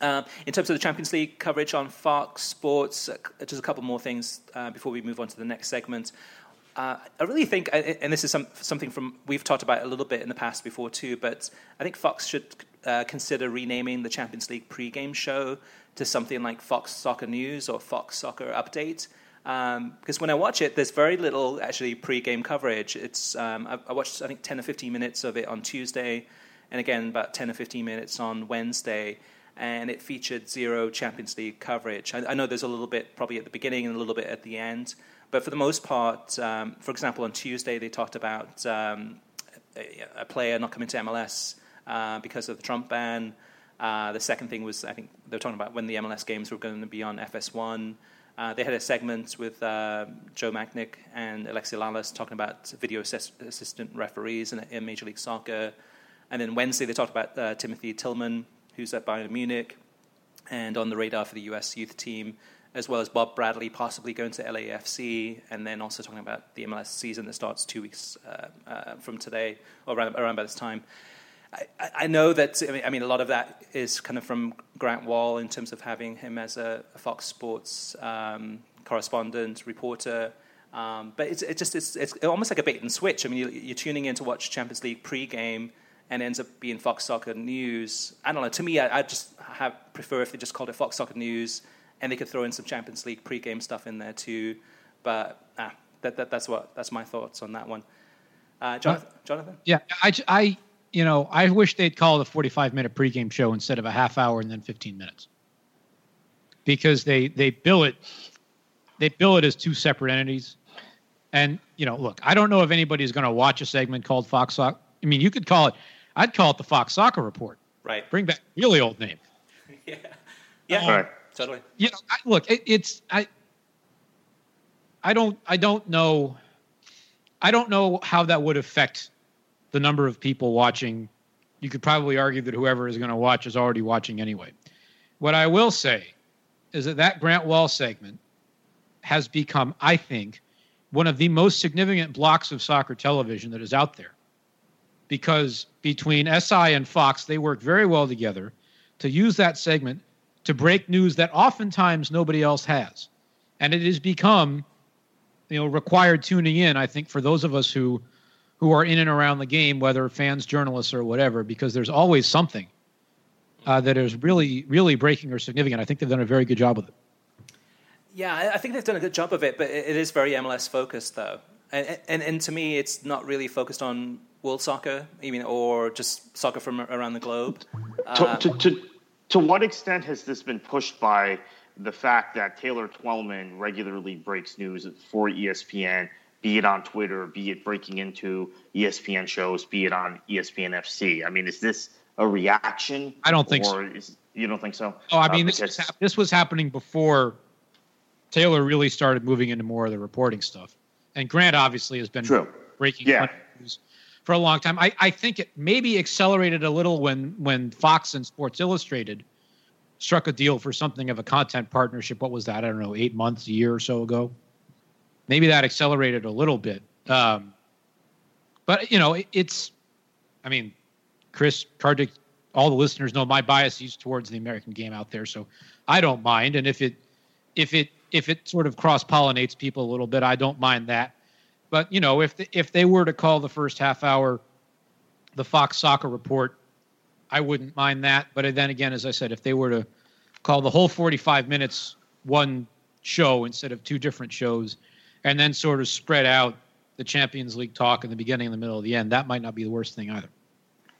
Speaker 2: Um, in terms of the Champions League coverage on Fox Sports, uh, just a couple more things uh, before we move on to the next segment. Uh, I really think, and this is some, something from we've talked about a little bit in the past before too, but I think Fox should uh, consider renaming the Champions League pre-game show to something like Fox Soccer News or Fox Soccer Update. Because um, when I watch it, there's very little actually pre-game coverage. It's um, I, I watched I think 10 or 15 minutes of it on Tuesday, and again about 10 or 15 minutes on Wednesday and it featured zero Champions League coverage. I, I, know there's a little bit probably at the beginning and a little bit at the end, but for the most part, um, for example, on Tuesday they talked about um, a, a, player not coming to MLS uh, because of the Trump ban. Uh, the second thing was I think they were talking about when the MLS games were going to be on FS1. Uh, they had a segment with uh, Joe Machnik and Alexi Lalas talking about video assist- assistant referees in, in, Major League Soccer. And then Wednesday they talked about uh, Timothy Tillman, who's at Bayern Munich and on the radar for the US youth team, as well as Bob Bradley possibly going to LAFC, and then also talking about the MLS season that starts two weeks uh, uh, from today, or around, around by this time. I, I, know that, I mean, I mean, a lot of that is kind of from Grant Wahl in terms of having him as a, a Fox Sports um, correspondent, reporter. Um, but it's, it's just it's, it's almost like a bait and switch. I mean, you, you're tuning in to watch Champions League pre-game, and ends up being Fox Soccer News. I don't know. To me, I, I just have, prefer if they just called it Fox Soccer News, and they could throw in some Champions League pre-game stuff in there too. But ah, that, that, that's what that's my thoughts on that one. Uh, Jonathan, Jonathan.
Speaker 3: Yeah, I, I, you know, I wish they'd call it a 45 minute pregame show instead of a half hour and then 15 minutes, because they they bill it, they bill it as two separate entities. And you know, look, I don't know if anybody's going to watch a segment called Fox Soccer. I mean, you could call it I'd call it the Fox Soccer Report.
Speaker 2: Right.
Speaker 3: Bring back really old name. (laughs)
Speaker 2: yeah. Yeah.
Speaker 4: Um, right.
Speaker 2: Totally.
Speaker 3: You know, I, look, it, it's I. I don't. I don't know. I don't know how that would affect the number of people watching. You could probably argue that whoever is going to watch is already watching anyway. What I will say is that that Grant Wahl segment has become, I think, one of the most significant blocks of soccer television that is out there because between SI and Fox, they work very well together to use that segment to break news that oftentimes nobody else has. And it has become, you know, required tuning in, I think, for those of us who who are in and around the game, whether fans, journalists, or whatever, because there's always something uh, that is really, really breaking or significant. I think they've done a very good job with it.
Speaker 2: Yeah, I think they've done a good job of it, but it is very MLS focused, though. And, and, and to me, it's not really focused on world soccer, I mean, or just soccer from around the globe.
Speaker 4: To, uh, to, to, to what extent has this been pushed by the fact that Taylor Twellman regularly breaks news for ESPN be it on Twitter, be it breaking into ESPN shows, be it on ESPN FC. I mean, is this a reaction?
Speaker 3: I don't think so.
Speaker 4: Is, you don't think so?
Speaker 3: Oh, I mean, uh, this, was hap- this was happening before Taylor really started moving into more of the reporting stuff. And Grant obviously has been
Speaker 4: True.
Speaker 3: breaking
Speaker 4: yeah.
Speaker 3: news for a long time. I, I think it maybe accelerated a little when when Fox and Sports Illustrated struck a deal for something of a content partnership. What was that? I don't know, eight months, a year or so ago. Maybe that accelerated a little bit. Um, but you know, it, it's. I mean, Chris Kartik, all the listeners know my bias is towards the American game out there, so I don't mind. And if it if it if it sort of cross pollinates people a little bit, I don't mind that. But you know, if the, if they were to call the first half hour the Fox Soccer Report, I wouldn't mind that. But then again, as I said, if they were to call the whole 45 minutes one show instead of two different shows, and then sort of spread out the Champions League talk in the beginning, and the middle, of the end, that might not be the worst thing either.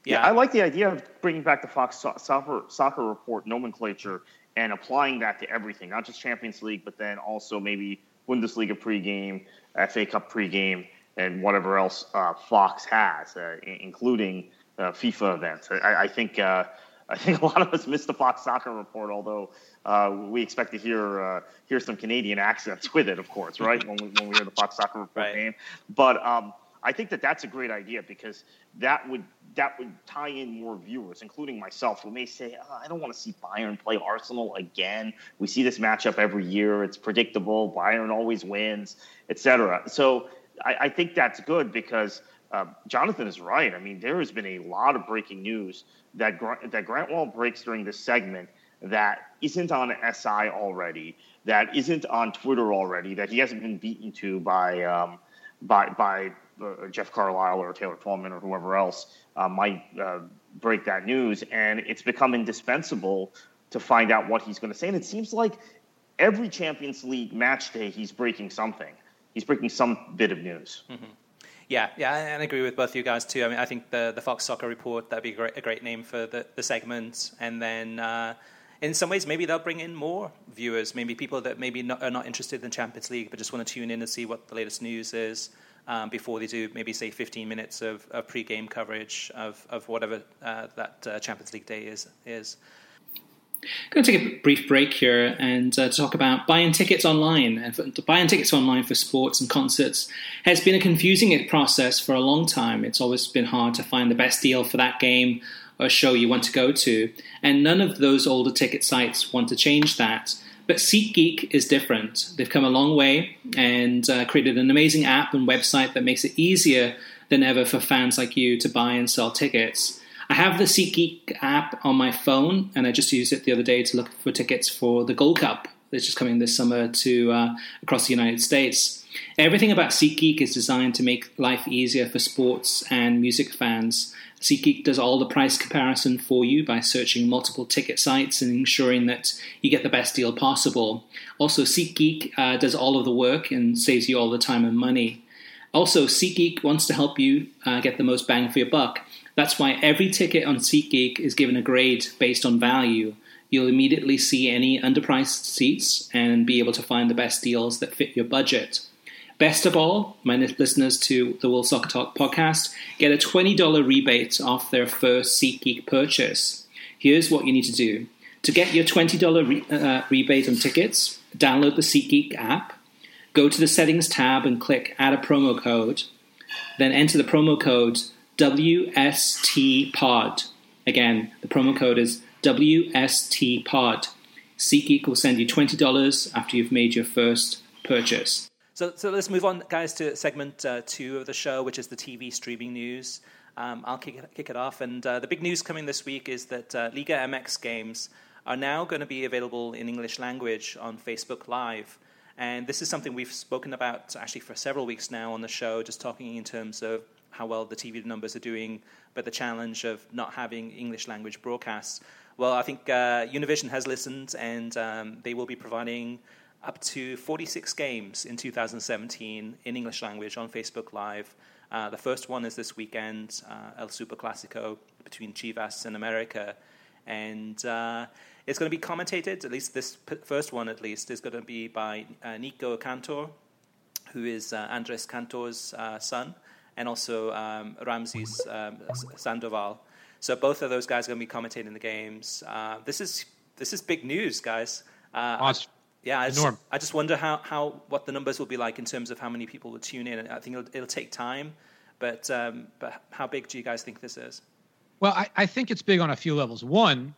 Speaker 4: Yeah, I like the idea of bringing back the Fox Soccer, Soccer Report nomenclature and applying that to everything, not just Champions League, but then also maybe Bundesliga pregame, FA Cup pregame, and whatever else uh, Fox has, uh, including uh, FIFA events. I, I think uh, I think a lot of us missed the Fox Soccer Report, although uh, we expect to hear uh, hear some Canadian accents with it, of course, right? (laughs) when we when we hear the Fox Soccer Report right. name, but. Um, I think that that's a great idea because that would that would tie in more viewers, including myself, who may say, oh, "I don't want to see Bayern play Arsenal again." We see this matchup every year; it's predictable. Bayern always wins, etc. So I, I, think that's good because uh, Jonathan is right. I mean, there has been a lot of breaking news that that Grant Wahl breaks during this segment that isn't on SI already, that isn't on Twitter already, that he hasn't been beaten to by um, by by uh, Jeff Carlisle or Taylor Twellman or whoever else uh, might uh, break that news, and it's become indispensable to find out what he's going to say. And it seems like every Champions League match day, he's breaking something. He's breaking some bit of news.
Speaker 2: Mm-hmm. Yeah, yeah, and I agree with both you guys too. I mean, I think the the Fox Soccer Report that'd be a great, a great name for the the segment, and then. Uh, in some ways, maybe they'll bring in more viewers, maybe people that maybe not, are not interested in Champions League but just want to tune in and see what the latest news is um, before they do maybe say 15 minutes of, of pre-game coverage of, of whatever uh, that uh, Champions League day is. is.
Speaker 5: Going to take a brief break here and uh, talk about buying tickets online. And buying tickets online for sports and concerts has been a confusing process for a long time. It's always been hard to find the best deal for that game or show you want to go to, and none of those older ticket sites want to change that. But SeatGeek is different. They've come a long way and uh, created an amazing app and website that makes it easier than ever for fans like you to buy and sell tickets. I have the SeatGeek app on my phone, and I just used it the other day to look for tickets for the Gold Cup that's just coming this summer to uh, across the United States. Everything about SeatGeek is designed to make life easier for sports and music fans. SeatGeek does all the price comparison for you by searching multiple ticket sites and ensuring that you get the best deal possible. Also, SeatGeek uh, does all of the work and saves you all the time and money. Also, SeatGeek wants to help you uh, get the most bang for your buck. That's why every ticket on SeatGeek is given a grade based on value. You'll immediately see any underpriced seats and be able to find the best deals that fit your budget. Best of all, my listeners to the World Soccer Talk podcast get a $20 rebate off their first SeatGeek purchase. Here's what you need to do. To get your $20 re- uh, rebate on tickets, download the SeatGeek app, go to the settings tab and click add a promo code, then enter the promo code WSTPOD. Again, the promo code is WSTPOD. SeatGeek will send you $20 after you've made your first purchase.
Speaker 2: So, so let's move on, guys, to segment uh, two of the show, which is the TV streaming news. Um, I'll kick it, kick it off. And uh, the big news coming this week is that uh, Liga MX games are now going to be available in English language on Facebook Live. And this is something we've spoken about actually for several weeks now on the show, just talking in terms of how well the TV numbers are doing, but the challenge of not having English language broadcasts. Well, I think uh, Univision has listened, and um, they will be providing up to 46 games in 2017 in English language on Facebook Live. Uh, the first one is this weekend, uh, El Super Clasico between Chivas and America. And uh, it's going to be commentated, at least this p- first one at least, is going to be by uh, Nico Cantor. who is uh, Andres Cantor's uh, son, and also um, Ramses um, Sandoval. So both of those guys are going to be commentating the games. This is this is big news, guys.
Speaker 3: Awesome.
Speaker 2: Yeah, I just, I just, wonder how, how what the numbers will be like in terms of how many people will tune in. I think it'll, it'll take time, but um, but how big do you guys think this is?
Speaker 3: Well, I, I think it's big on a few levels. One,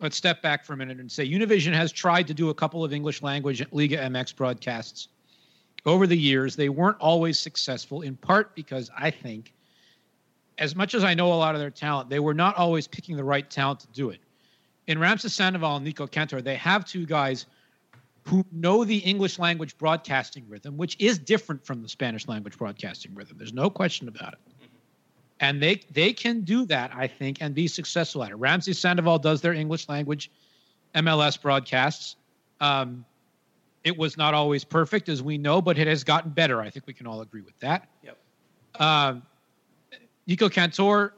Speaker 3: let's step back for a minute and say Univision has tried to do a couple of English language Liga MX broadcasts over the years. They weren't always successful, in part because I think, as much as I know a lot of their talent, they were not always picking the right talent to do it. In Ramses Sandoval and Nico Cantor, they have two guys who know the English language broadcasting rhythm, which is different from the Spanish language broadcasting rhythm. There's no question about it and they they can do that, I think, and be successful at it. Ramses Sandoval does their English language MLS broadcasts. Um, it was not always perfect, as we know, but it has gotten better. I think we can all agree with that.
Speaker 2: Yep.
Speaker 3: Um, Nico Cantor,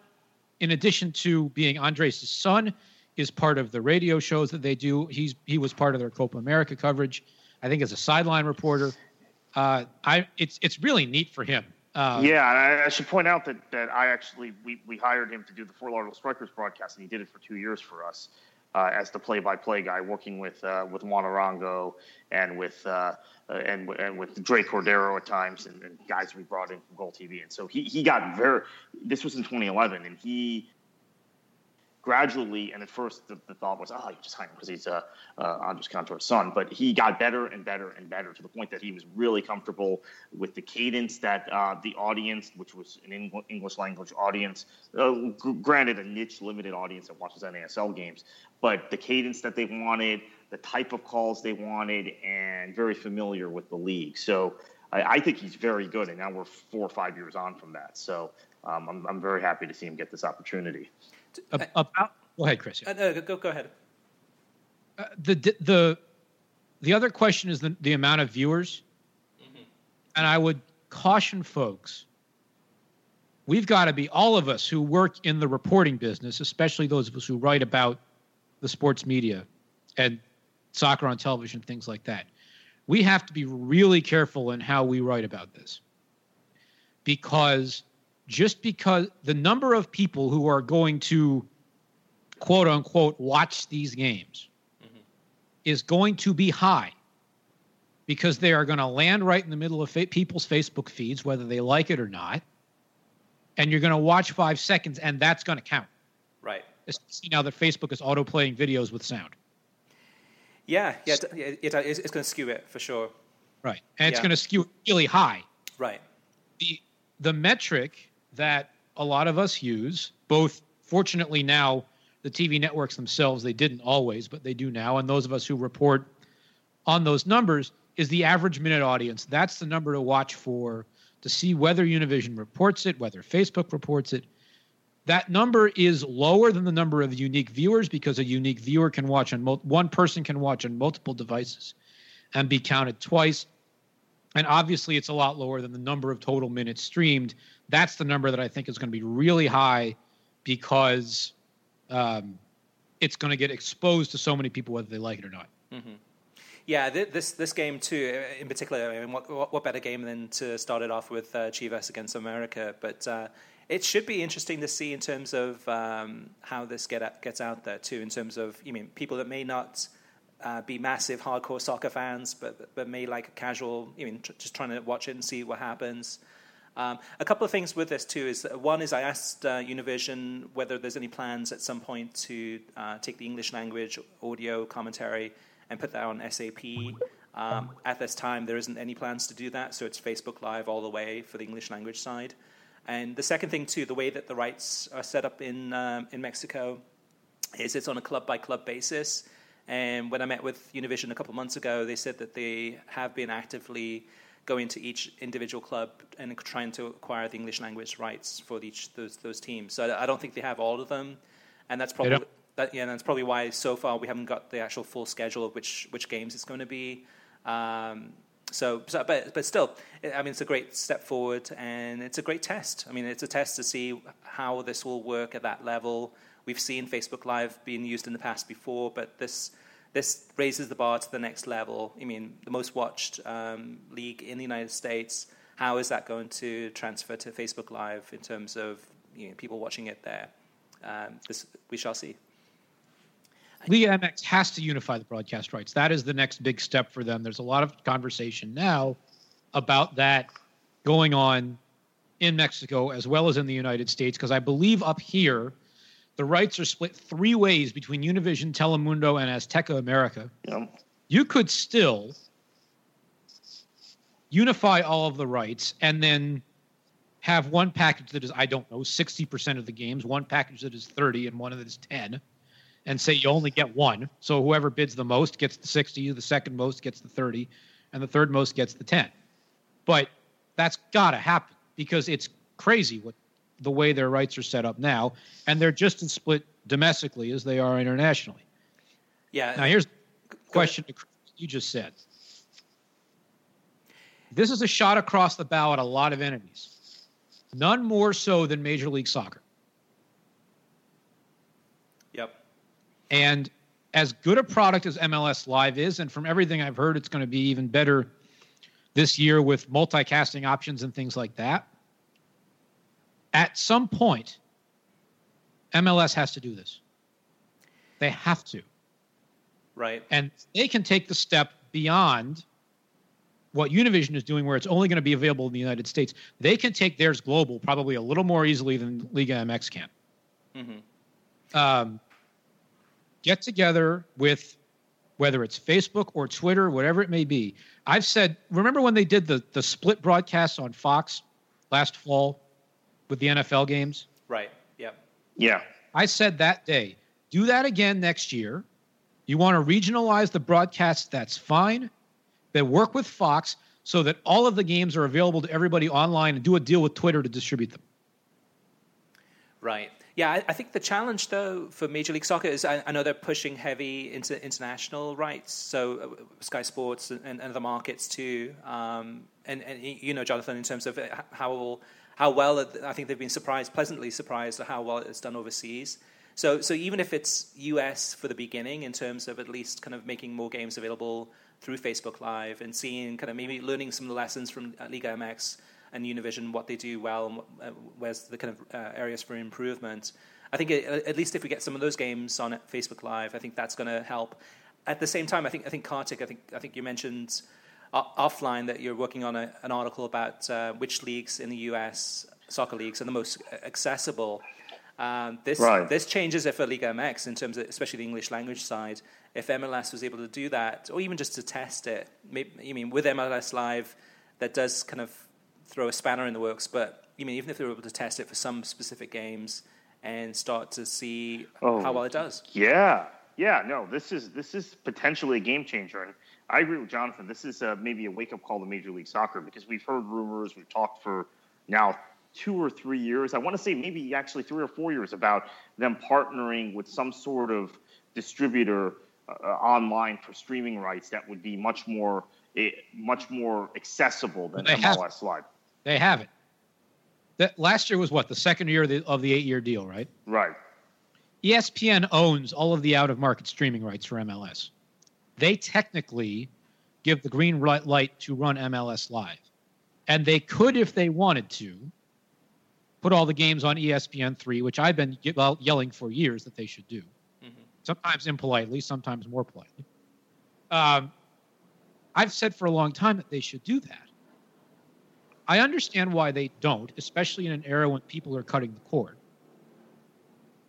Speaker 3: in addition to being Andres' son, is part of the radio shows that they do. He's he was part of their Copa America coverage. I think as a sideline reporter. Uh, I it's it's really neat for him.
Speaker 4: Um, yeah, and I, I, should point out that, that I actually we, we hired him to do the Fort Lauderdale Strikers broadcast, and he did it for two years for us uh, as the play-by-play guy, working with uh, with Juan Arango and with uh, uh, and and with Dre Cordero at times, and, and, guys we brought in from Goal TV, and so he he got very. This was in 2011, and he gradually, and at first the, the thought was, oh, you just hire him because he's uh, uh, Andres Cantor's son. But he got better and better and better to the point that he was really comfortable with the cadence that uh, the audience, which was an English language audience, uh, granted a niche, limited audience that watches NASL games, but the cadence that they wanted, the type of calls they wanted, and very familiar with the league. So I, I think he's very good, and now we're four or five years on from that. So um, I'm, I'm very happy to see him get this opportunity.
Speaker 3: About, go ahead, Chris.
Speaker 2: Uh, no, go, go ahead.
Speaker 3: Uh, the the the other question is the, the amount of viewers, mm-hmm. and I would caution folks. We've got to be all of us who work in the reporting business, especially those of us who write about the sports media and soccer on television, things like that. We have to be really careful in how we write about this because just because the number of people who are going to quote unquote watch these games mm-hmm. is going to be high because they are going to land right in the middle of fa- people's Facebook feeds, whether they like it or not. And you're going to watch five seconds, and that's going to count.
Speaker 2: Right.
Speaker 3: Especially now that Facebook is auto playing videos with sound.
Speaker 2: Yeah, yeah, it, it, it's going to skew it for sure.
Speaker 3: Right, and it's yeah. going to skew it really high.
Speaker 2: Right.
Speaker 3: The the metric that a lot of us use, both fortunately now, the TV networks themselves, they didn't always, but they do now. And those of us who report on those numbers is the average minute audience. That's the number to watch for to see whether Univision reports it, whether Facebook reports it. That number is lower than the number of unique viewers because a unique viewer can watch on mul- one person can watch on multiple devices and be counted twice. And obviously, it's a lot lower than the number of total minutes streamed that's the number that I think is going to be really high because um, it's going to get exposed to so many people whether they like it or not.
Speaker 2: Mm-hmm. Yeah, this this game too, uh, in particular. I mean, what what better game than to start it off with uh, Chivas against America? But uh, it should be interesting to see in terms of um, how this get gets out there too. In terms of, you mean people that may not uh, be massive hardcore soccer fans, but but may like a casual, you mean, tr- just trying to watch it and see what happens. Um, a couple of things with this too is one is I asked uh, Univision whether there's any plans at some point to uh, take the English language audio commentary and put that on SAP. Um, at this time, there isn't any plans to do that, so it's Facebook Live all the way for the English language side. And the second thing too, the way that the rights are set up in um, in Mexico is it's on a club by club basis. And when I met with Univision a couple of months ago, they said that they have been actively going to each individual club and trying to acquire the English language rights for each those those teams. So I don't think they have all of them, and that's probably that, yeah, that's probably why so far we haven't got the actual full schedule of which which games it's going to be. Um, so, so, but but still, I mean, it's a great step forward, and it's a great test. I mean, it's a test to see how this will work at that level. We've seen Facebook Live being used in the past before, but this this raises the bar to the next level. I mean, the most watched um, league in the United States. How is that going to transfer to Facebook Live in terms of you know, people watching it there? Um, this we shall see.
Speaker 3: Liga MX has to unify the broadcast rights. That is the next big step for them. There's a lot of conversation now about that going on in Mexico as well as in the United States because I believe up here the rights are split three ways between Univision, Telemundo, and Azteca America.
Speaker 4: Yep.
Speaker 3: You could still unify all of the rights and then have one package that is I don't know 60% of the games, one package that is 30 and one that is 10 and say you only get one. So whoever bids the most gets the 60, the second most gets the 30, and the third most gets the 10. But that's got to happen because it's crazy what the way their rights are set up now, and they're just as split domestically as they are internationally.
Speaker 2: Yeah.
Speaker 3: Now here's the question you just said. This is a shot across the bow at a lot of entities, none more so than Major League Soccer.
Speaker 2: Yep.
Speaker 3: And as good a product as MLS Live is, and from everything I've heard, it's going to be even better this year with multicasting options and things like that. At some point, MLS has to do this. They have to.
Speaker 2: Right.
Speaker 3: And they can take the step beyond what Univision is doing, where it's only going to be available in the United States. They can take theirs global probably a little more easily than Liga MX can.
Speaker 2: Mm-hmm.
Speaker 3: Um, get together with whether it's Facebook or Twitter, whatever it may be. I've said, remember when they did the the split broadcasts on Fox last fall with the NFL games?
Speaker 2: Right. Yep.
Speaker 4: Yeah.
Speaker 3: I said that day, do that again next year. You want to regionalize the broadcast, that's fine. But work with Fox so that all of the games are available to everybody online and do a deal with Twitter to distribute them.
Speaker 2: Right. Yeah, I, I think the challenge though for Major League Soccer is I, I know they're pushing heavy into international rights, so uh, Sky Sports and, and other markets too. Um, and, and you know, Jonathan, in terms of uh, how how well it, I think they've been surprised, pleasantly surprised at how well it's done overseas. So, so even if it's US for the beginning, in terms of at least kind of making more games available through Facebook Live and seeing kind of maybe learning some of the lessons from Liga MX and Univision, what they do well and what, uh, where's the kind of uh, areas for improvement. I think it, at least if we get some of those games on Facebook Live, I think that's going to help. At the same time, I think I think Kartik, I think I think you mentioned offline that you're working on a, an article about uh, which leagues in the U.S. soccer leagues are the most accessible. Um, this
Speaker 4: right.
Speaker 2: this changes if a Liga MX in terms of especially the English language side. If MLS was able to do that, or even just to test it, maybe, you mean with MLS Live, that does kind of throw a spanner in the works. But you mean even if they were able to test it for some specific games and start to see
Speaker 4: oh,
Speaker 2: how well it does?
Speaker 4: Yeah, yeah. No, this is this is potentially a game changer, and I agree with Jonathan. This is uh, maybe a wake up call to Major League Soccer because we've heard rumors, we've talked for now two or three years. I want to say maybe actually three or four years about them partnering with some sort of distributor uh, online for streaming rights that would be much more eh, much more accessible than MLS Live.
Speaker 3: They have it. That last year was what the second year of the, of the eight-year deal, right?
Speaker 4: Right.
Speaker 3: ESPN owns all of the out-of-market streaming rights for MLS. They technically give the green light to run MLS Live, and they could, if they wanted to, put all the games on E ESPN three, which I've been ye- well, yelling for years that they should do. Sometimes impolitely, sometimes more politely. Um, I've said for a long time that they should do that. I understand why they don't, especially in an era when people are cutting the cord.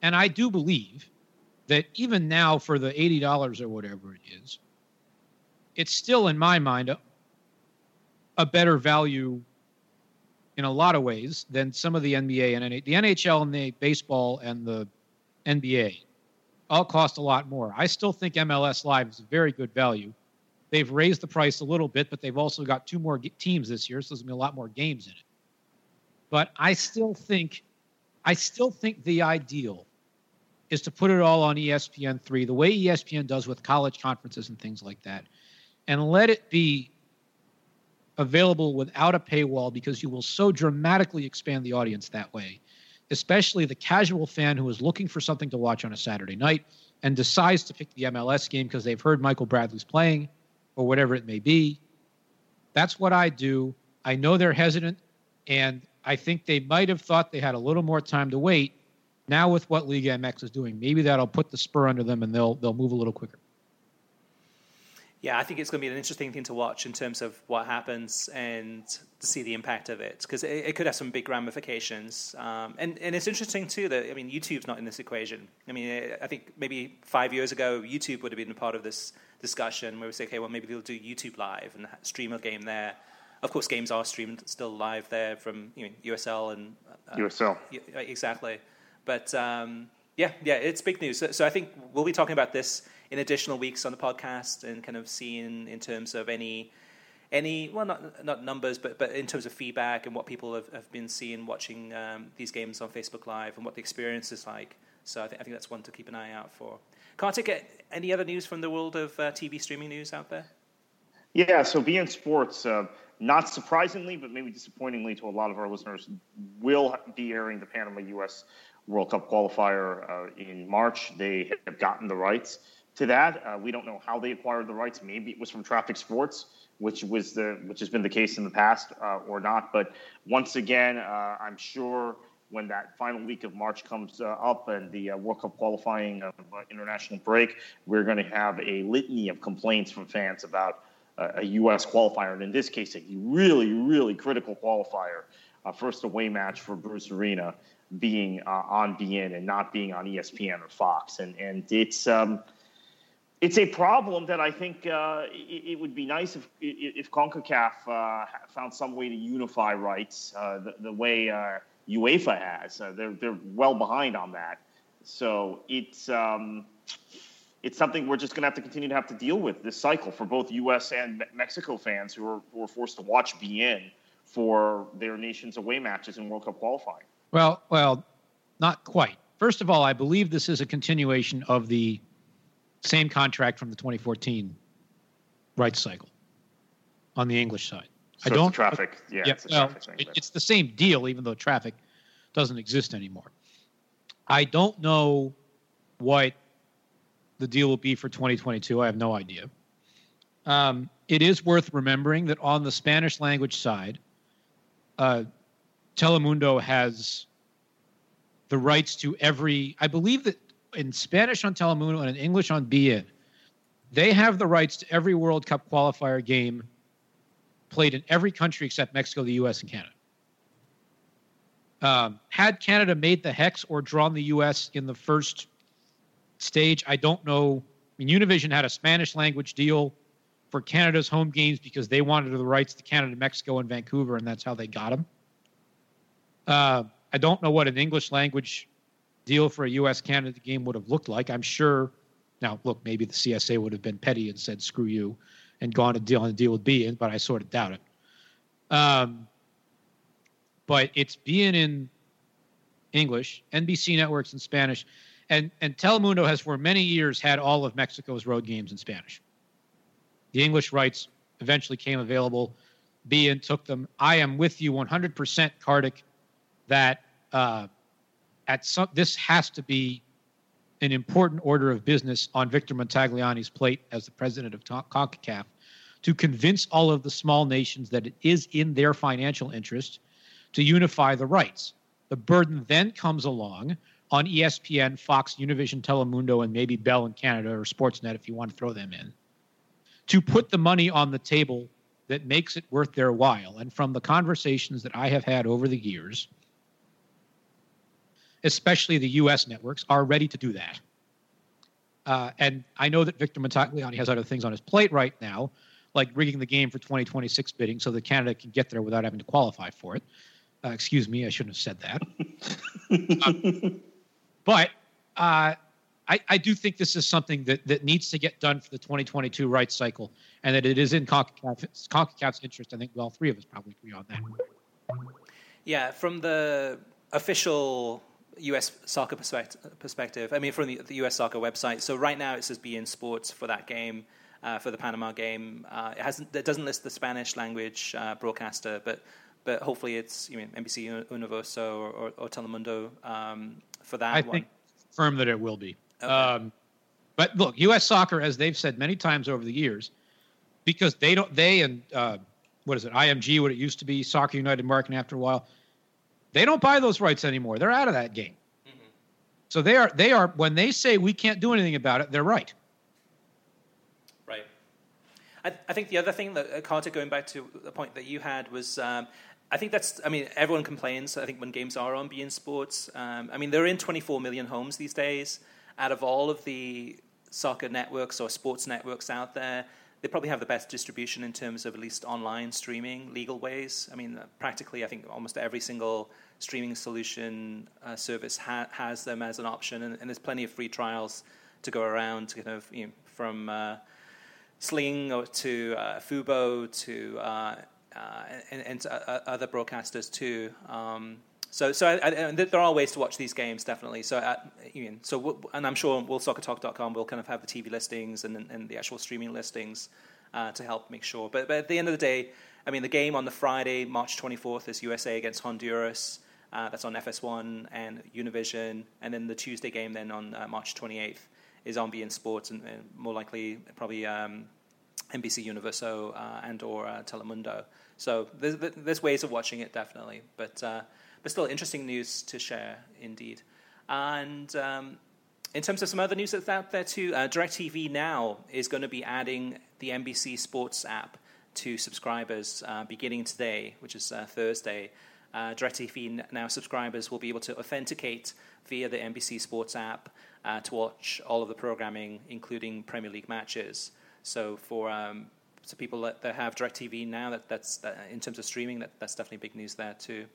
Speaker 3: And I do believe that even now, for the $80 or whatever it is, it's still, in my mind, a, a better value in a lot of ways than some of the NBA and the NHL and the baseball and the NBA all cost a lot more. I still think MLS Live is a very good value. They've raised the price a little bit, but they've also got two more teams this year, so there's gonna be a lot more games in it. But I still think, I still think the ideal is to put it all on E ESPN three, the way ESPN does with college conferences and things like that, and let it be available without a paywall because you will so dramatically expand the audience that way especially the casual fan who is looking for something to watch on a Saturday night, and decides to pick the MLS game because they've heard Michael Bradley's playing or whatever it may be. That's what I do. I know they're hesitant, and I think they might have thought they had a little more time to wait. Now, with what Liga MX is doing, maybe that'll put the spur under them and they'll they'll move a little quicker.
Speaker 2: Yeah, I think it's going to be an interesting thing to watch in terms of what happens and to see the impact of it because it, it, could have some big ramifications. Um, and and it's interesting too that I mean YouTube's not in this equation. I mean I think maybe five years ago YouTube would have been a part of this discussion where we say okay well maybe they'll do YouTube live and stream a game there. Of course, games are streamed still live there from you know, USL and
Speaker 4: uh, USL
Speaker 2: exactly. But um, yeah, yeah, it's big news. So, so I think we'll be talking about this in additional weeks on the podcast and kind of seeing in terms of any any well not not numbers but but in terms of feedback and what people have, have been seeing watching um, these games on Facebook Live and what the experience is like. So I think I think that's one to keep an eye out for. Kartik, any other news from the world of uh, TV streaming news out there?
Speaker 4: Yeah, so beIN Sports, uh, not surprisingly, but maybe disappointingly to a lot of our listeners, will be airing the Panama U.S. World Cup qualifier uh, in March. They have gotten the rights to that. Uh, we don't know how they acquired the rights. Maybe it was from Traffic Sports, which was the which has been the case in the past, uh, or not. But once again, uh, I'm sure when that final week of March comes uh, up and the uh, World Cup qualifying international break, we're going to have a litany of complaints from fans about a U.S. qualifier, and in this case, a really, really critical qualifier, first away match for Bruce Arena being on beIN and not being on ESPN or Fox, and and it's. Um, it's a problem that I think uh, it, it, would be nice if if CONCACAF uh, found some way to unify rights uh, the, the, way uh, UEFA has. Uh, they're they're well behind on that, so it's um, it's something we're just going to have to continue to have to deal with this cycle for both U.S. and Mexico fans who are who are forced to watch beIN for their nation's away matches in World Cup qualifying.
Speaker 3: Well, well, not quite. First of all, I believe this is a continuation of the same contract from the 2014 rights cycle on the English side.
Speaker 4: So I don't traffic. Yeah,
Speaker 3: yeah it's, well, thing, it, it's the same deal, even though traffic doesn't exist anymore. I don't know what the deal will be for 2022. I have no idea. Um, it is worth remembering that on the Spanish language side, uh, Telemundo has the rights to every. I believe that in Spanish on Telemundo and in English on beIN, they have the rights to every World Cup qualifier game played in every country except Mexico, the U.S., and Canada. Um, had Canada made the hex or drawn the U.S. in the first stage, I don't know. I mean, Univision had a Spanish language deal for Canada's home games because they wanted the rights to Canada, Mexico, and Vancouver, and that's how they got them. Uh, I don't know what an English language deal for a U.S. Canada game would have looked like. I'm sure. Now, look, maybe the CSA would have been petty and said "screw you" and gone to deal on a deal with beIN, but I sort of doubt it. Um, but it's being in English, NBC networks in Spanish, and and Telemundo has for many years had all of Mexico's road games in Spanish. The English rights eventually came available. beIN took them. I am with you 100%, Kartik, that uh, at some this has to be an important order of business on Victor Montagliani's plate as the president of CONCACAF to convince all of the small nations that it is in their financial interest to unify the rights. The burden then comes along on ESPN, Fox, Univision, Telemundo, and maybe Bell in Canada or Sportsnet if you want to throw them in to put the money on the table that makes it worth their while. And from the conversations that I have had over the years, especially the U.S. networks, are ready to do that. Uh, and I know that Victor Montagliani has other things on his plate right now, like rigging the game for 2026 bidding so that Canada can get there without having to qualify for it. Uh, excuse me, I shouldn't have said that. (laughs) uh, but uh, I, I, do think this is something that, that needs to get done for the 2022 rights cycle, and that it is in CONCACAF's, CONCACAF's interest. I think all three of us probably agree on that.
Speaker 2: Yeah, from the official US soccer perspective, I mean, from the, the, US soccer website. So right now it says beIN Sports for that game, uh, for the Panama game. Uh, it hasn't, it doesn't list the Spanish language uh, broadcaster, but but hopefully it's you know, NBC Universo or, or, or Telemundo um, for that
Speaker 3: I
Speaker 2: one.
Speaker 3: think firm that it will be. Okay. Um, But look, U.S. Soccer, as they've said many times over the years, because they don't, they and uh, what is it, IMG, what it used to be, Soccer United Marketing. After a while, they don't buy those rights anymore. They're out of that game. Mm-hmm. So they are, they are. When they say we can't do anything about it, they're right.
Speaker 2: Right. I, I think the other thing that uh, Carter, going back to the point that you had, was um, I think that's, I mean, everyone complains, I think, when games are on beIN Sports. Um, I mean, they're in 24 million homes these days. Out of all of the soccer networks or sports networks out there, they probably have the best distribution in terms of at least online streaming, legal ways. I mean, practically, I think almost every single streaming solution uh, service ha- has them as an option, and, and, there's plenty of free trials to go around, to kind of you know, from uh, Sling to uh, Fubo to uh, uh, and, and uh, other broadcasters too. Um, so, so I, I, there are ways to watch these games, definitely. So, uh, so and I'm sure WorldSoccerTalk.com will kind of have the TV listings and, and the actual streaming listings uh, to help make sure. But, but at the end of the day, I mean, the game on the Friday, March 24th, is USA against Honduras. Uh, that's on FS1 and Univision, and then the Tuesday game then on uh, March 28th is on beIN Sports, and, and more likely probably um, NBC Universo uh, and or uh, Telemundo. So there's, there's ways of watching it definitely, but uh, but still interesting news to share indeed. And um, in terms of some other news that's out there too, uh, DirecTV Now is going to be adding the NBC Sports app to subscribers uh, beginning today, which is uh, Thursday. Uh, DirecTV Now subscribers will be able to authenticate via the NBC Sports app uh, to watch all of the programming, including Premier League matches. So for um, so people that, that have DirecTV now, that, that's that, in terms of streaming, that, that's definitely big news there too.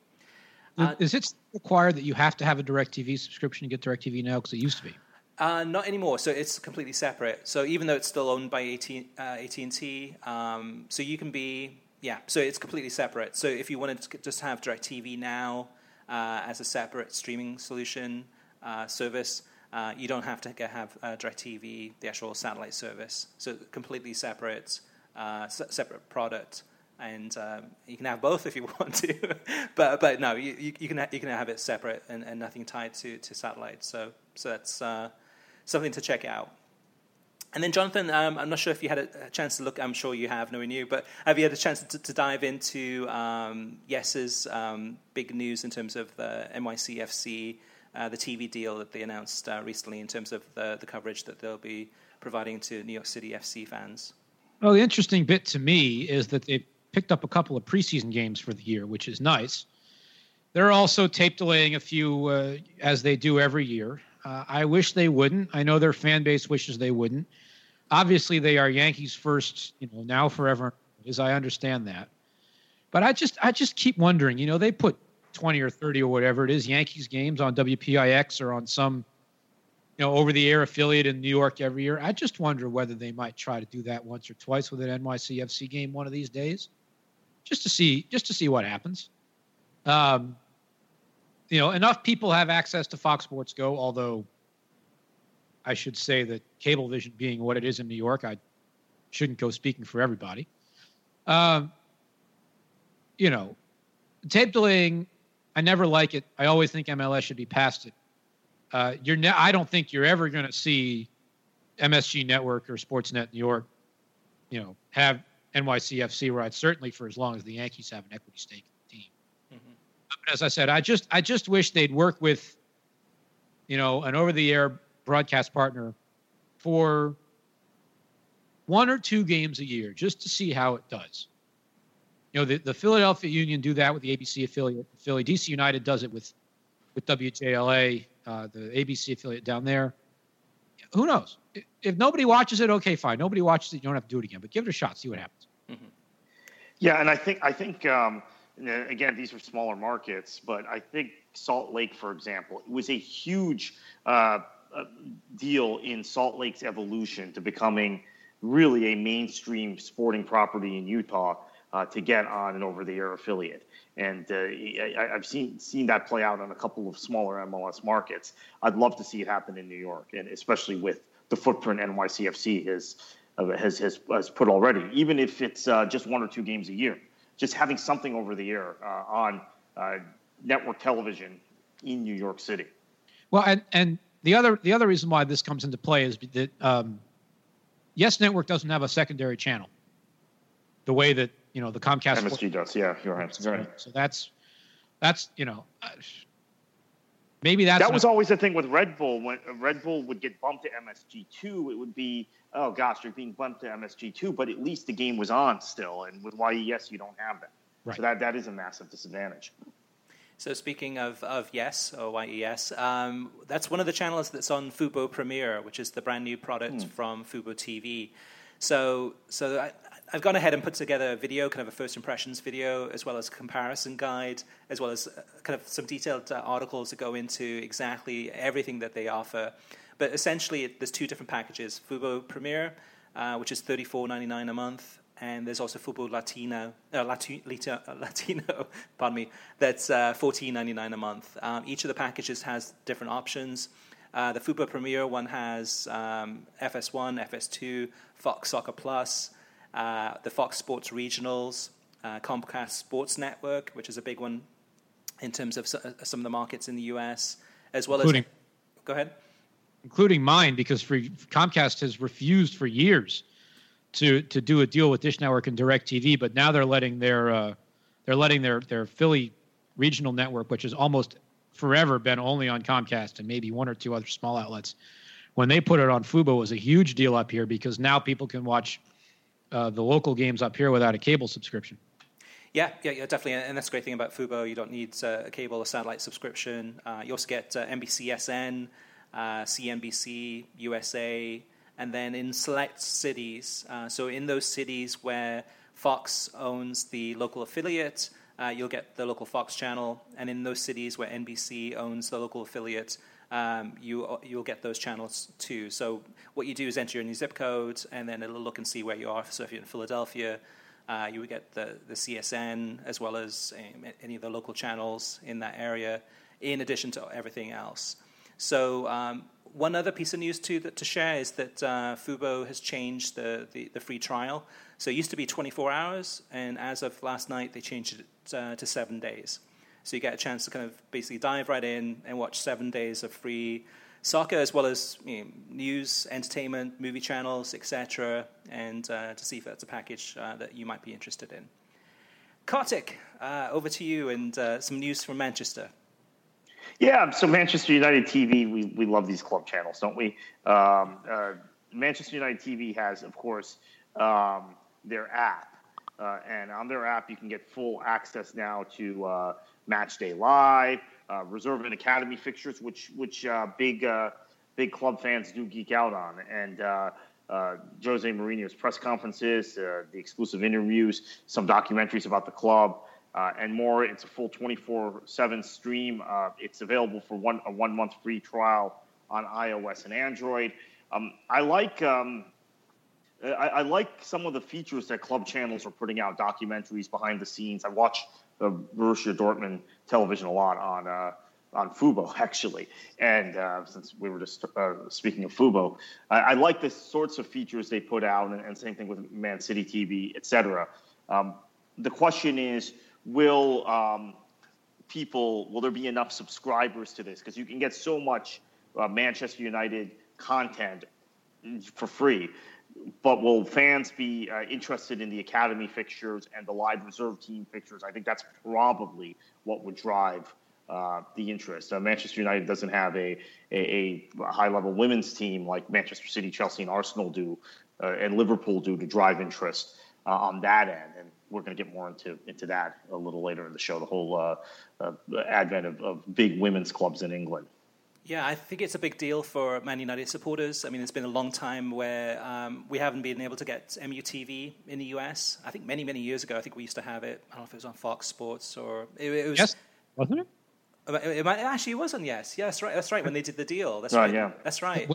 Speaker 3: Uh, Is it required that you have to have a DirecTV subscription to get DirecTV now? Because it used to be.
Speaker 2: Uh, not anymore. So it's completely separate. So even though it's still owned by AT, uh, AT&T, um, so you can be yeah. So it's completely separate. So if you wanted to just have DirecTV now uh, as a separate streaming solution uh, service, uh, you don't have to get, have uh, DirecTV, the actual satellite service. So completely separate, uh, separate product, and um, you can have both if you (laughs) want to. but but no, you, you, can ha- you can have it separate and, and nothing tied to, to satellite. So so that's uh, something to check out. And then, Jonathan, um, I'm not sure if you had a, chance to look. I'm sure you have, knowing you. But have you had a chance to, to dive into um, Yes's um, big news in terms of the NYCFC uh, the TV deal that they announced uh, recently in terms of the, the coverage that they'll be providing to New York City FC fans.
Speaker 3: Well, the interesting bit to me is that they picked up a couple of preseason games for the year, which is nice. They're also tape delaying a few, uh, as they do every year. Uh, I wish they wouldn't. I know their fan base wishes they wouldn't. Obviously, they are Yankees first, you know, now forever. As I understand that, but I just, I just keep wondering. You know, they put 20 or 30 or whatever it is Yankees games on WPIX or on some you know over the air affiliate in New York every year. I just wonder whether they might try to do that once or twice with an NYCFC game one of these days, just to see just to see what happens. Um, you know, enough people have access to Fox Sports Go, although I should say that Cablevision being what it is in New York, I shouldn't go speaking for everybody. Um, you know, tape delaying I never like it. I always think MLS should be past it. Uh, you're ne- I don't think you're ever going to see MSG Network or Sportsnet New York, you know, have NYCFC rights. Certainly for as long as the Yankees have an equity stake in the team. Mm-hmm. As I said, I just I just wish they'd work with, you know, an over-the-air broadcast partner for one or two games a year just to see how it does you know, the, the Philadelphia Union do that with the ABC affiliate. Philly DC United does it with with WJLA, uh, the ABC affiliate down there. Who knows? If nobody watches it, okay, fine. Nobody watches it, you don't have to do it again. But give it a shot, see what happens. Mm-hmm.
Speaker 4: Yeah, and I think I think um, again these are smaller markets, but I think Salt Lake, for example, it was a huge uh, uh deal in Salt Lake's evolution to becoming really a mainstream sporting property in Utah uh, to get on an over-the-air affiliate. And uh, I, have seen seen that play out in a couple of smaller MLS markets. I'd love to see it happen in New York, and especially with the footprint NYCFC has uh, has, has, has put already. Even if it's uh, just one or two games a year, just having something over the air uh, on uh, network television in New York City.
Speaker 3: Well, and and the other the other reason why this comes into play is that um, Yes Network doesn't have a secondary channel. The way that you know the Comcast
Speaker 4: MSG does, yeah, you're right. You're right.
Speaker 3: So that's that's you know uh, maybe that's
Speaker 4: that was always the thing with Red Bull. When Red Bull would get bumped to MSG two, it would be oh gosh, you're being bumped to MSG two, but at least the game was on still. And with YES, you don't have that, right. so that that is a massive disadvantage.
Speaker 2: So speaking of, of Yes or YES, um, that's one of the channels that's on Fubo Premier, which is the brand new product mm. from Fubo TV. So so I, I've gone ahead and put together a video, kind of a first impressions video, as well as a comparison guide, as well as uh, kind of some detailed uh, articles that go into exactly everything that they offer. But essentially, there's two different packages: Fubo Premier, uh, which is thirty-four ninety-nine a month, and there's also Fubo Latino, uh, Latino, (laughs) Latino, pardon me, that's uh, $14.99 a month. Um, each of the packages has different options. Uh, the Fubo Premier one has um, FS1, FS2, Fox Soccer Plus, uh, the Fox Sports Regionals, uh, Comcast Sports Network, which is a big one in terms of some of the markets in the U.S., as well
Speaker 3: including,
Speaker 2: as. Go ahead.
Speaker 3: Including mine, because for, Comcast has refused for years to to do a deal with Dish Network and DirecTV, but now they're letting their uh, they're letting their their Philly regional network, which has almost forever been only on Comcast and maybe one or two other small outlets. When they put it on Fubo, it was a huge deal up here because now people can watch uh, the local games up here without a cable subscription.
Speaker 2: Yeah, yeah, yeah, definitely, and that's the great thing about Fubo. You don't need uh, a cable or satellite subscription. Uh, you also get uh, NBCSN, uh, CNBC, USA, and then in select cities, uh, so in those cities where Fox owns the local affiliate, uh, you'll get the local Fox channel, and in those cities where NBC owns the local affiliate, um, you you'll get those channels too. So what you do is enter your new zip code, and then it'll look and see where you are. So if you're in Philadelphia, uh, you would get the the CSN as well as um, any of the local channels in that area, in addition to everything else. So um, one other piece of news too that to share is that uh, Fubo has changed the, the, the, free trial. So it used to be 24 hours, and as of last night, they changed it uh, to seven days. So you get a chance to kind of basically dive right in and watch seven days of free soccer, as well as you know, news, entertainment, movie channels, etc., and uh, to see if that's a package uh, that you might be interested in. Kartik, uh, over to you and uh, some news from Manchester.
Speaker 4: Yeah, so Manchester United TV, we, we love these club channels, don't we? Um, uh, Manchester United TV has, of course, um, their app. Uh, and on their app, you can get full access now to uh, Match Day Live, uh, Reserve and Academy fixtures, which which uh, big uh, big club fans do geek out on, and Jose Mourinho's press conferences, the exclusive interviews, some documentaries about the club uh, and more. It's a full 24/7 stream. Uh, it's available for one a one month free trial on iOS and Android. Um, I like um, I, I, like some of the features that club channels are putting out, documentaries behind the scenes. I watch the Borussia Dortmund television a lot on. Uh, on Fubo, (laughs) actually, and uh, since we were just uh, speaking of Fubo, I, I, like the sorts of features they put out, and, and same thing with Man City TV, etc. Um, the question is, will um, people will there be enough subscribers to this because you can get so much uh, manchester united content for free but will fans be uh, interested in the academy fixtures and the live reserve team fixtures i think that's probably what would drive uh, the interest. Uh, Manchester United doesn't have a, a, a high level women's team like Manchester City, Chelsea, and Arsenal do, uh, and Liverpool do to drive interest uh, on that end. And we're going to get more into into that a little later in the show. The whole uh, advent of, of big women's clubs in England.
Speaker 2: Yeah, I think it's a big deal for Man United supporters. I mean, it's been a long time where um, we haven't been able to get MUTV in the US. I think many, many years ago, I think we used to have it. I don't know if it was on Fox Sports or it, it was.
Speaker 3: Yes, wasn't it?
Speaker 2: It, might, actually, it was on Yes. Yeah, that's right. That's right. When they did the deal. That's
Speaker 4: right.
Speaker 2: right.
Speaker 4: Yeah.
Speaker 2: That's right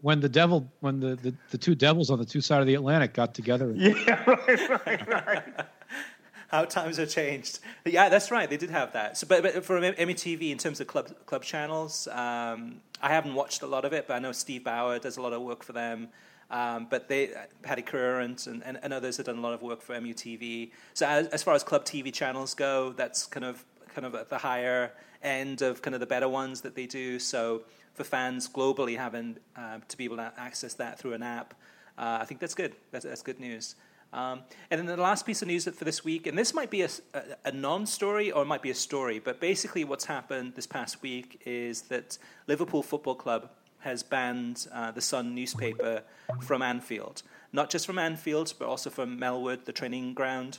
Speaker 3: when the devil when the, the, the two devils on the two sides of the Atlantic got together. (laughs)
Speaker 4: Yeah, right, right, right. (laughs)
Speaker 2: How times have changed. Yeah, that's right. They did have that. So, but, but for MUTV, in terms of club club channels, um, I haven't watched a lot of it, but I know Steve Bower does a lot of work for them. Um, but they, Paddy Crerand and, and, and, others have done a lot of work for MUTV. So as, as, far as club TV channels go, that's kind of kind of at the higher end of kind of the better ones that they do. So for fans globally having uh, to be able to access that through an app. Uh, I think that's good. That's, that's good news. Um, and then the last piece of news for this week, and this might be a, a, a non story or it might be a story, but basically what's happened this past week is that Liverpool Football Club has banned uh, the Sun newspaper from Anfield. Not just from Anfield, but also from Melwood, the training ground,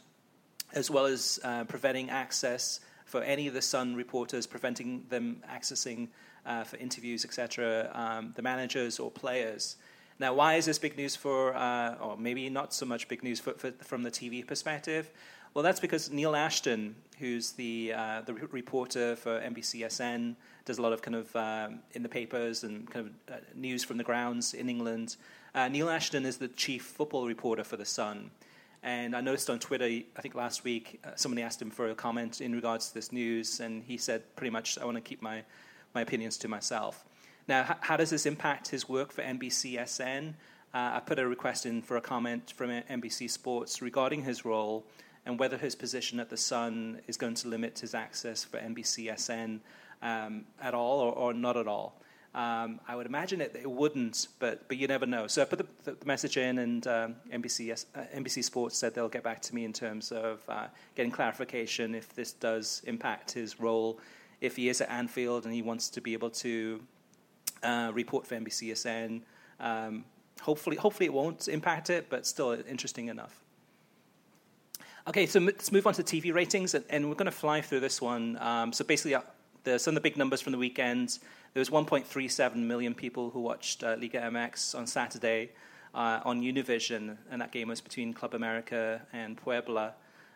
Speaker 2: as well as uh, preventing access for any of the Sun reporters, preventing them accessing uh, for interviews, etc., um, the managers or players. Now, why is this big news for, uh, or maybe not so much big news for, for, from the TV perspective? Well, that's because Neil Ashton, who's the uh, the reporter for NBCSN, does a lot of kind of um, in the papers and kind of uh, news from the grounds in England. Uh, Neil Ashton is the chief football reporter for the Sun, and I noticed on Twitter, I think last week, uh, somebody asked him for a comment in regards to this news, and he said pretty much, "I want to keep my my opinions to myself." Now, how does this impact his work for NBCSN? Uh, I put a request in for a comment from NBC Sports regarding his role and whether his position at the Sun is going to limit his access for NBCSN um, at all or, or, not at all. Um, I would imagine it, it, wouldn't, but but you never know. So I put the, the message in, and um, NBC uh, NBC Sports said they'll get back to me in terms of uh, getting clarification if this does impact his role, if he is at Anfield and he wants to be able to uh, report for NBCSN. Um, hopefully, hopefully it won't impact it, but still interesting enough. Okay, so let's move on to TV ratings, and, and we're going to fly through this one. Um, so basically, uh, the, some of the big numbers from the weekend. There was 1.37 million people who watched uh, Liga MX on Saturday uh, on Univision, and that game was between Club America and Puebla.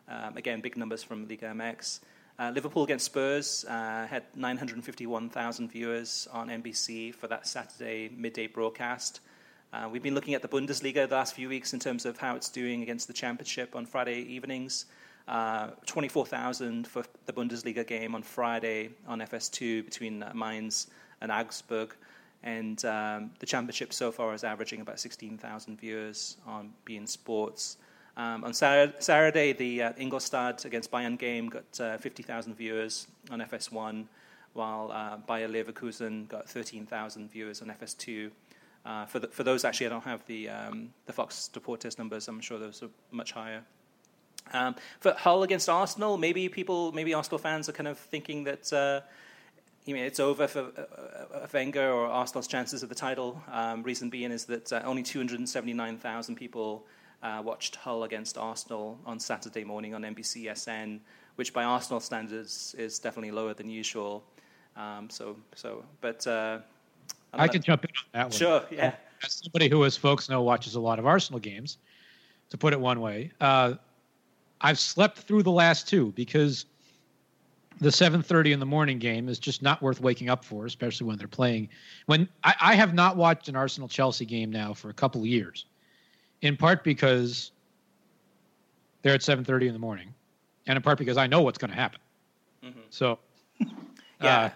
Speaker 2: Um, again, big numbers from Liga MX. Uh, Liverpool against Spurs uh, had 951,000 viewers on NBC for that Saturday midday broadcast. Uh, we've been looking at the Bundesliga the last few weeks in terms of how it's doing against the Championship on Friday evenings. Uh, 24,000 for the Bundesliga game on Friday on FS2 between uh, Mainz and Augsburg. And um, the Championship so far is averaging about 16,000 viewers on beIN Sports. Um, on Saturday, the uh, Ingolstadt against Bayern game got uh, 50,000 viewers on FS1, while uh, Bayer Leverkusen got 13,000 viewers on FS2. Uh, for, the, for those, actually, I don't have the, um, the Fox Deportes numbers. I'm sure those are much higher. Um, for Hull against Arsenal, maybe people, maybe Arsenal fans are kind of thinking that uh, you mean, it's over for uh, uh, Wenger or Arsenal's chances of the title. Um, reason being is that uh, only 279,000 people uh, watched Hull against Arsenal on Saturday morning on NBCSN, which by Arsenal standards is definitely lower than usual. Um, so, so, but uh,
Speaker 3: I can jump in on that one.
Speaker 2: Sure, yeah.
Speaker 3: As somebody who, as folks know, watches a lot of Arsenal games, to put it one way, uh, I've slept through the last two because the 7:30 in the morning game is just not worth waking up for, especially when they're playing. When I, I have not watched an Arsenal Chelsea game now for a couple of years in part because they're at 7.30 in the morning and in part because i know what's going to happen mm-hmm. so
Speaker 2: yeah uh,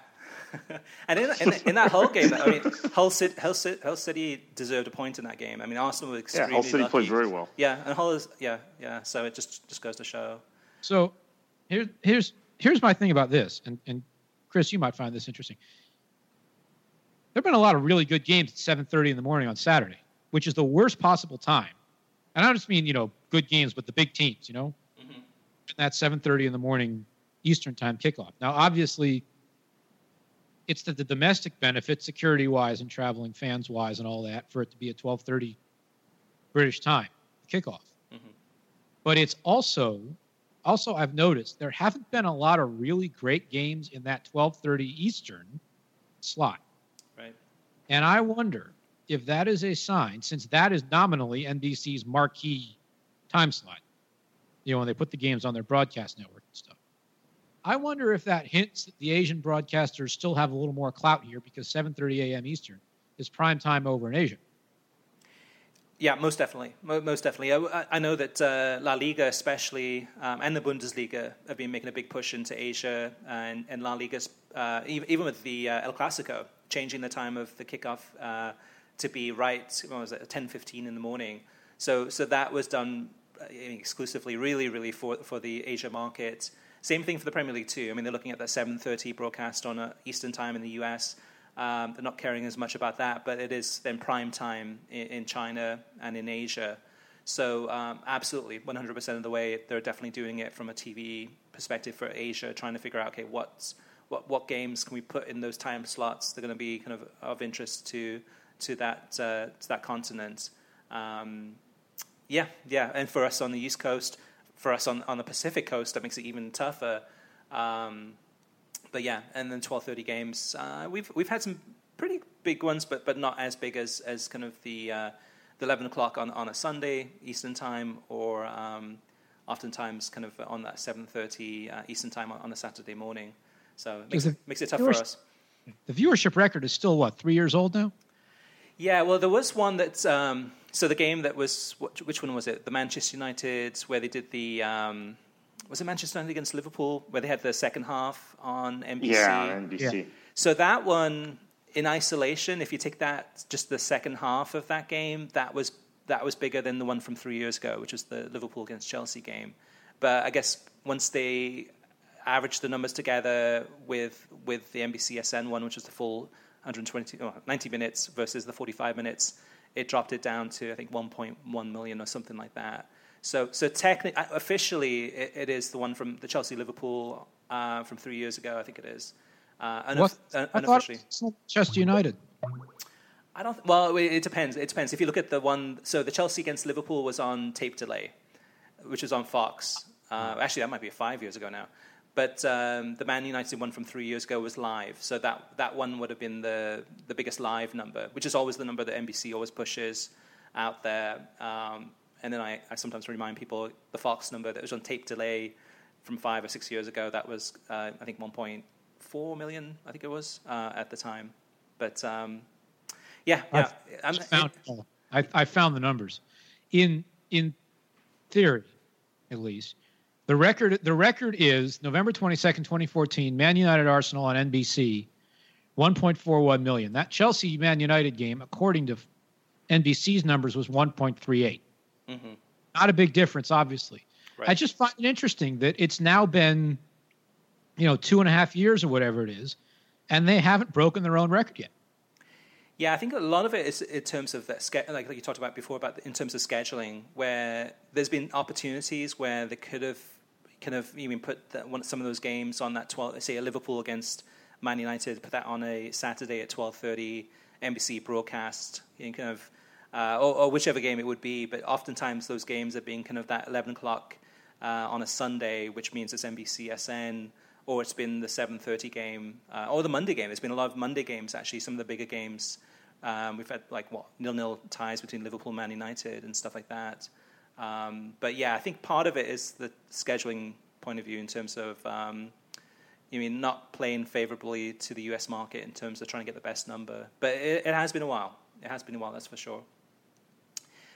Speaker 2: (laughs) and in, in, in, that whole game, I mean, Hull City, Hull, City, Hull City deserved a point in that game. I mean, Arsenal were extremely
Speaker 4: Yeah, Hull City
Speaker 2: lucky.
Speaker 4: played very well.
Speaker 2: Yeah, and Hull is, yeah, yeah. So it just, just goes to show.
Speaker 3: So here, here's, here's my thing about this, and, and Chris, you might find this interesting. There have been a lot of really good games at 7.30 in the morning on Saturday which is the worst possible time. And I don't just mean, you know, good games, but the big teams, you know, mm-hmm. that 7.30 in the morning Eastern time kickoff. Now, obviously, it's the, the domestic benefit, security-wise and traveling fans-wise and all that, for it to be at 12.30 British time kickoff. Mm-hmm. But it's also, also I've noticed there haven't been a lot of really great games in that 12.30 Eastern slot.
Speaker 2: Right.
Speaker 3: And I wonder if that is a sign, since that is nominally NBC's marquee time slot, you know, when they put the games on their broadcast network and stuff. I wonder if that hints that the Asian broadcasters still have a little more clout here because 7:30 a.m. Eastern is prime time over in Asia.
Speaker 2: Yeah, most definitely, most definitely. I, I know that uh, La Liga, especially, um, and the Bundesliga, have been making a big push into Asia, and, and La Liga, uh, even, even with the uh, El Clasico, changing the time of the kickoff uh, to be right. What was it? Ten fifteen in the morning. So so that was done uh, exclusively, really, really for for the Asia market. Same thing for the Premier League too. I mean, they're looking at that seven thirty broadcast on uh, Eastern time in the US. Um, they're not caring as much about that, but it is then prime time in, in China and in Asia. So um, absolutely, 100% of the way, they're definitely doing it from a TV perspective for Asia, trying to figure out okay, what's what what games can we put in those time slots that are going to be kind of of interest to to that uh, to that continent. Um, yeah, yeah, and for us on the East Coast, for us on on the Pacific Coast, that makes it even tougher. Um, but yeah, and then 12:30 games. Uh, we've we've had some pretty big ones, but but not as big as as kind of the uh, the 11 o'clock on on a Sunday Eastern time, or um, oftentimes kind of on that 7:30 uh, Eastern time on, on, a Saturday morning. So it makes, it, makes it tough for us.
Speaker 3: The viewership record is still what three years old now.
Speaker 2: Yeah, well, there was one that. Um, so the game that was which one was it? The Manchester United where they did the um, was it Manchester United against Liverpool where they had the second half on NBC.
Speaker 4: Yeah, NBC. Yeah.
Speaker 2: So that one in isolation, if you take that just the second half of that game, that was that was bigger than the one from three years ago, which was the Liverpool against Chelsea game. But I guess once they averaged the numbers together with with the NBCSN one, which was the full 120 oh, 90 minutes versus the 45 minutes, it dropped it down to I think 1.1 million or something like that. So, so technically, uh, officially, it, it is the one from the Chelsea Liverpool uh, from three years ago. I think it is. Uh, unof- what? Uh, unofficially,
Speaker 3: Chelsea United.
Speaker 2: I don't. Well, it, it depends. It depends. If you look at the one, so the Chelsea against Liverpool was on tape delay, which was on Fox. Uh, actually, that might be five years ago now. But um, the Man United one from three years ago was live, so that, that one would have been the, the biggest live number, which is always the number that NBC always pushes out there. Um, and then I, I, sometimes remind people the Fox number that was on tape delay from five or six years ago. That was uh, I think 1.4 million, I think it was uh, at the time. But um, yeah, yeah.
Speaker 3: I found, I, I found the numbers in in theory, at least the record the record is November 22nd, 2014, Man United Arsenal on NBC, 1.41 million. That Chelsea Man United game, according to NBC's numbers, was 1.38. Mm-hmm. Not a big difference, obviously. Right. I just find it interesting that it's now been, you know, two and a half years or whatever it is, and they haven't broken their own record yet.
Speaker 2: Yeah, I think a lot of it is in terms of that, like, like you talked about before, about in terms of scheduling, where there's been opportunities where they could have kind of even put that, one, some of those games on that 12, say a Liverpool against Man United, put that on a Saturday at 12:30 NBC broadcast, you know, kind of, uh, or, or, whichever game it would be. But oftentimes those games are being kind of that 11 o'clock uh, on a Sunday, which means it's NBCSN, or it's been the 7:30 game, uh, or the Monday game. There's been a lot of Monday games actually. Some of the bigger games. Um, we've had like what nil-nil ties between Liverpool Man United and stuff like that. Um, but yeah, I think part of it is the scheduling point of view in terms of um, you mean not playing favorably to the US market in terms of trying to get the best number. But it, it has been a while. It has been a while, that's for sure.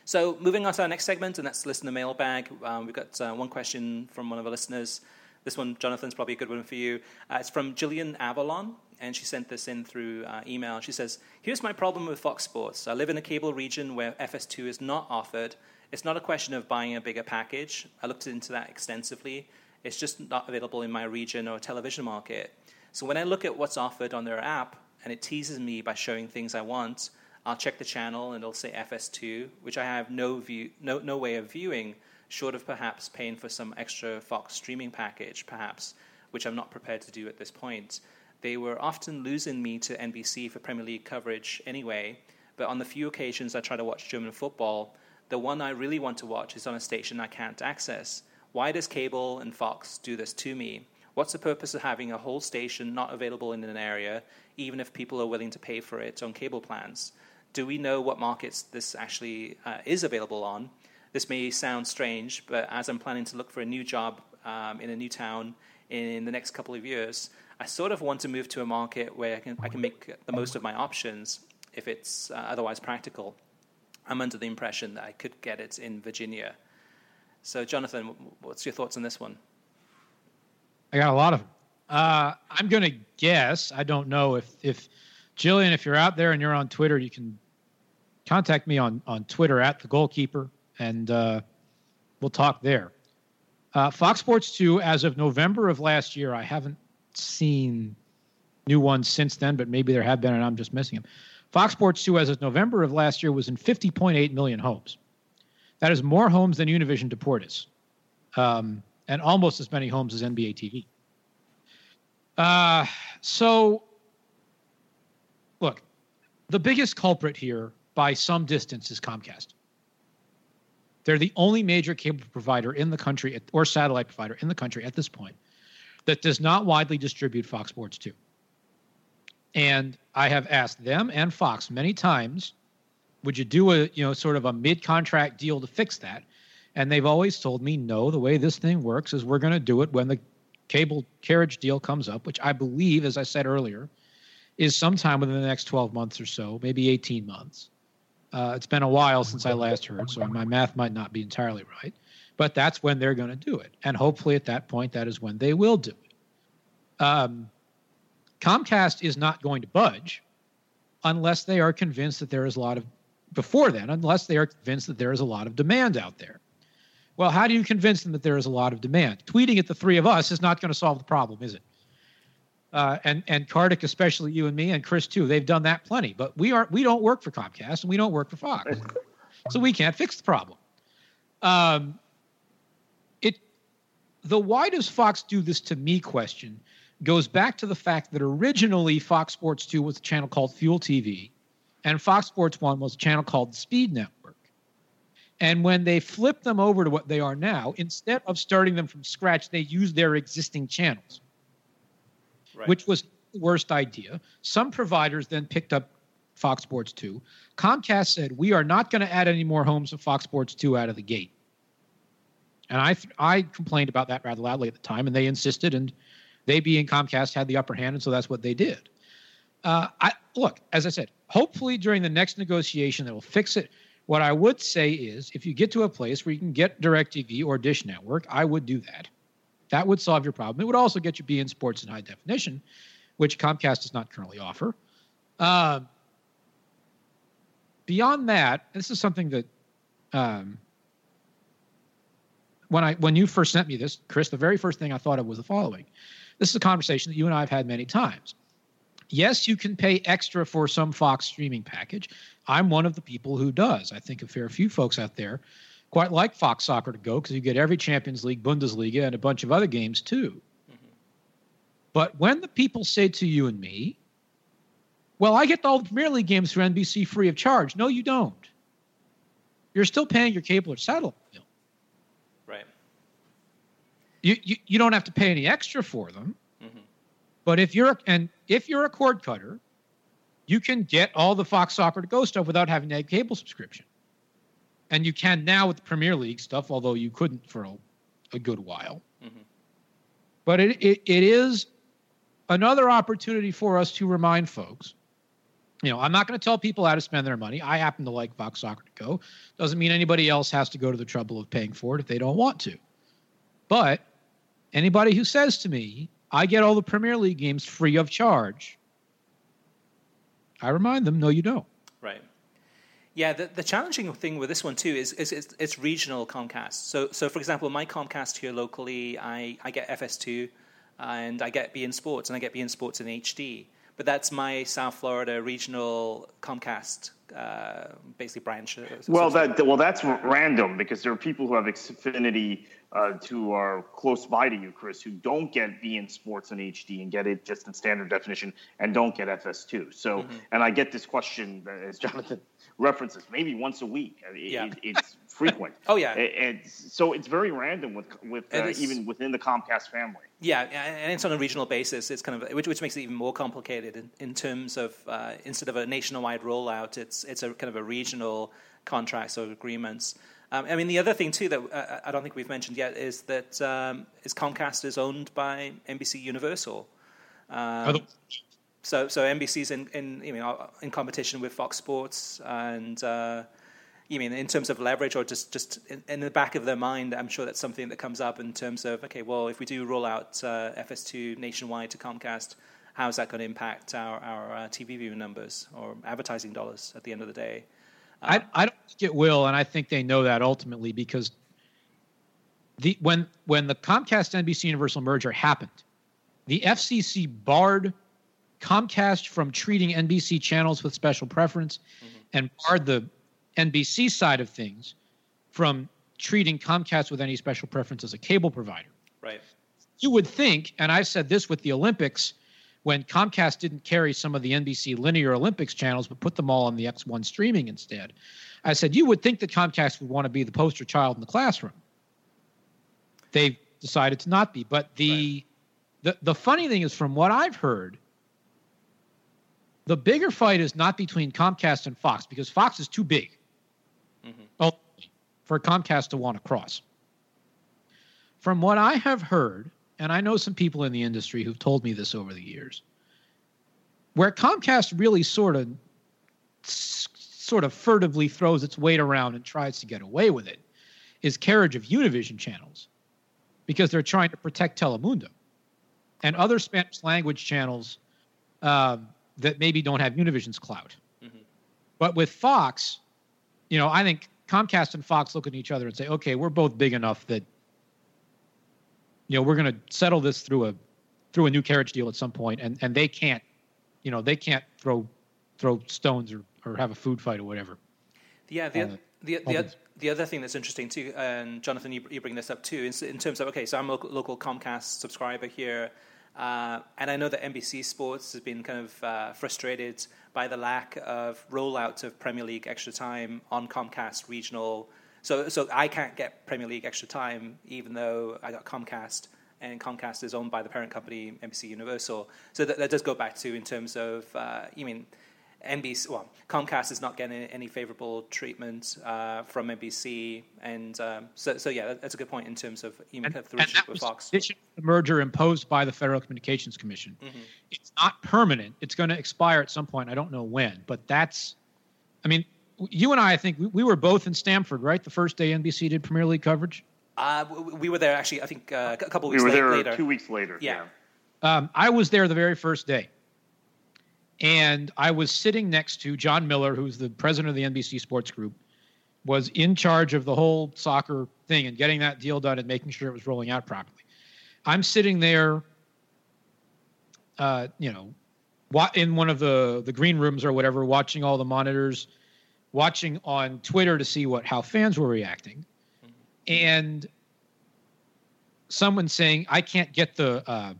Speaker 2: So moving on to our next segment, and that's listener mailbag. Um, we've got uh, one question from one of our listeners. This one, Jonathan's probably a good one for you. Uh, it's from Jillian Avalon, and she sent this in through uh, email. She says, Here's my problem with Fox Sports. I live in a cable region where FS2 is not offered, it's not a question of buying a bigger package. I looked into that extensively. It's just not available in my region or television market. So when I look at what's offered on their app and it teases me by showing things I want, I'll check the channel and it'll say FS2, which I have no view, no, no way of viewing, short of perhaps paying for some extra Fox streaming package, perhaps, which I'm not prepared to do at this point. They were often losing me to NBC for Premier League coverage anyway, but on the few occasions I try to watch German football, the one I really want to watch is on a station I can't access. Why does cable and Fox do this to me? What's the purpose of having a whole station not available in an area, even if people are willing to pay for it on cable plans? Do we know what markets this actually uh, is available on? This may sound strange, but as I'm planning to look for a new job um, in a new town in the next couple of years, I sort of want to move to a market where I can, I can make the most of my options if it's uh, otherwise practical. I'm under the impression that I could get it in Virginia. So, Jonathan, what's your thoughts on this one?
Speaker 3: I got a lot of them. Uh, I'm going to guess. I don't know if if Jillian, if you're out there and you're on Twitter, you can contact me on on Twitter at the goalkeeper, and uh, we'll talk there. Uh, Fox Sports 2, as of November of last year, I haven't seen new ones since then, but maybe there have been, and I'm just missing them. Fox Sports 2, as of November of last year, was in 50.8 million homes. That is more homes than Univision Deportes, um, and almost as many homes as NBA TV. Uh, so, look, the biggest culprit here by some distance is Comcast. They're the only major cable provider in the country or satellite provider in the country at this point that does not widely distribute Fox Sports 2. And I have asked them and Fox many times, would you do a, you know, sort of a mid-contract deal to fix that? And they've always told me, no, the way this thing works is we're going to do it when the cable carriage deal comes up, which I believe, as I said earlier, is sometime within the next 12 months or so, maybe 18 months. Uh, it's been a while since I last heard, so my math might not be entirely right. But that's when they're going to do it. And hopefully at that point, that is when they will do it. Um, Comcast is not going to budge unless they are convinced that there is a lot of, before then, unless they are convinced that there is a lot of demand out there. Well, how do you convince them that there is a lot of demand? Tweeting at the three of us is not going to solve the problem, is it? Uh, and and Kartik, especially you and me, and Chris too, they've done that plenty. But we are we don't work for Comcast and we don't work for Fox, so we can't fix the problem. Um, it the why does Fox do this to me question goes back to the fact that originally Fox Sports Two was a channel called Fuel TV, and Fox Sports One was a channel called Speed Network. And when they flipped them over to what they are now, instead of starting them from scratch, they used their existing channels right. which was the worst idea. Some providers then picked up Fox Sports 2. Comcast said, We are not going to add any more homes of Fox Sports 2 out of the gate. And I, I complained about that rather loudly at the time, and they insisted, and they, being Comcast, had the upper hand, and so that's what they did. Uh, I look, as I said, hopefully during the next negotiation they will fix it. What I would say is, if you get to a place where you can get DirecTV or Dish Network, I would do that. That would solve your problem. It would also get you beIN Sports in high definition, which Comcast does not currently offer. Uh, beyond that, this is something that um, when I when you first sent me this, Chris, the very first thing I thought of was the following. This is a conversation that you and I have had many times. Yes, you can pay extra for some Fox streaming package. I'm one of the people who does. I think a fair few folks out there quite like Fox Soccer to go because you get every Champions League, Bundesliga, and a bunch of other games too. Mm-hmm. But when the people say to you and me, well, I get all the Premier League games for NBC free of charge. No, you don't. You're still paying your cable or satellite bill.
Speaker 2: Right.
Speaker 3: You, you, you don't have to pay any extra for them. Mm-hmm. But if you're and if you're a cord cutter, you can get all the Fox Soccer to go stuff without having a cable subscription and you can now with the Premier League stuff, although you couldn't for a, a good while. Mm-hmm. But it, it, it is another opportunity for us to remind folks. You know, I'm not going to tell people how to spend their money. I happen to like Fox Soccer to go. Doesn't mean anybody else has to go to the trouble of paying for it if they don't want to. But anybody who says to me, I get all the Premier League games free of charge, I remind them, no, you don't.
Speaker 2: Right. Yeah, the, the challenging thing with this one too is, is it's, it's, regional Comcast. So, so for example, my Comcast here locally, I, I get FS2 and I get beIN Sports and I get beIN Sports in HD. But that's my South Florida regional Comcast uh, basically branch.
Speaker 4: Well, that well, that's random because there are people who have Xfinity uh, who are close by to you, Chris, who don't get beIN Sports in HD and get it just in standard definition and don't get FS2. So, mm-hmm. and I get this question as Jonathan (laughs) references maybe once a week. It, yeah. It, it's (laughs) frequent.
Speaker 2: oh yeah,
Speaker 4: and so it's very random with with uh, even within the Comcast family.
Speaker 2: Yeah, and it's on a regional basis. It's kind of which, which makes it even more complicated in, in terms of uh, instead of a nationwide rollout, it's it's a kind of a regional contracts or agreements. Um, I mean, the other thing too that uh, I don't think we've mentioned yet is that um, is Comcast is owned by NBC Universal. Um, so so NBC's in, in you know in competition with Fox Sports and uh, you mean in terms of leverage or just just in, in, the back of their mind I'm sure that's something that comes up in terms of okay well if we do roll out uh, FS2 nationwide to Comcast how is that going to impact our our uh, TV viewing numbers or advertising dollars at the end of the day
Speaker 3: I, I don't think it will and I think they know that ultimately because the when when the Comcast NBC Universal merger happened the FCC barred Comcast from treating NBC channels with special preference mm-hmm. and barred the NBC side of things from treating Comcast with any special preference as a cable provider.
Speaker 2: Right.
Speaker 3: You would think, and I've said this with the Olympics, when Comcast didn't carry some of the NBC linear Olympics channels but put them all on the X1 streaming instead. I said, you would think that Comcast would want to be the poster child in the classroom. They've decided to not be. But the, right. the, the funny thing is, from what I've heard, the bigger fight is not between Comcast and Fox because Fox is too big mm-hmm. for Comcast to want to cross. From what I have heard, and I know some people in the industry who've told me this over the years, where Comcast really sort of sort of furtively throws its weight around and tries to get away with it is carriage of Univision channels because they're trying to protect Telemundo and other Spanish language channels um, that maybe don't have Univision's clout. Mm-hmm. But with Fox, you know, I think Comcast and Fox look at each other and say, okay, we're both big enough that you know we're going to settle this through a through a new carriage deal at some point, and and they can't, you know, they can't throw throw stones or or have a food fight or whatever.
Speaker 2: Yeah, the uh, the the, the other thing that's interesting too, and Jonathan, you, you bring this up too, in, in terms of okay, so I'm a local, local Comcast subscriber here, uh, and I know that NBC Sports has been kind of uh, frustrated by the lack of rollout of Premier League extra time on Comcast regional. So, so I can't get Premier League extra time even though I got Comcast, and Comcast is owned by the parent company NBC Universal. So that, that does go back to in terms of uh, you mean NBC, well, Comcast is not getting any favorable treatment uh, from NBC, and um, so, so yeah, that's a good point in terms of even and, kind of the relationship with Fox.
Speaker 3: The merger imposed by the Federal Communications Commission. Mm-hmm. It's not permanent. It's going to expire at some point. I don't know when, but that's, I mean, you and I, I think we, we were both in Stamford, right? The first day NBC did Premier League coverage.
Speaker 2: Uh, we were there actually. I think uh, a couple weeks.
Speaker 4: We were
Speaker 2: there
Speaker 4: later. two weeks later.
Speaker 2: Yeah.
Speaker 4: yeah.
Speaker 3: Um, I was there the very first day. And I was sitting next to Jon Miller, who's the president of the NBC Sports Group, was in charge of the whole soccer thing and getting that deal done and making sure it was rolling out properly. I'm sitting there, uh, you know, in one of the the green rooms or whatever, watching all the monitors, watching on Twitter to see what how fans were reacting, and someone saying, "I can't get the." Uh,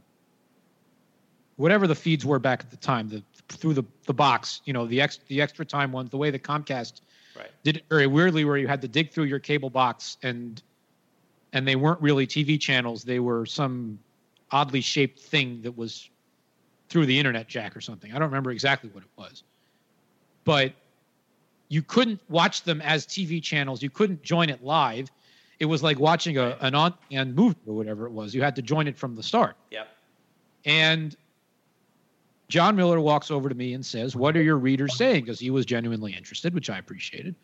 Speaker 3: whatever the feeds were back at the time, the through the, the box, you know, the ex, the extra time ones, the way the Comcast
Speaker 2: right.
Speaker 3: did it very weirdly, where you had to dig through your cable box and and they weren't really TV channels; they were some oddly shaped thing that was through the internet jack or something. I don't remember exactly what it was, but you couldn't watch them as TV channels. You couldn't join it live. It was like watching a, an on and movie or whatever it was. You had to join it from the start.
Speaker 2: Yep.
Speaker 3: And Jon Miller walks over to me and says, What are your readers saying? Because he was genuinely interested, which I appreciated.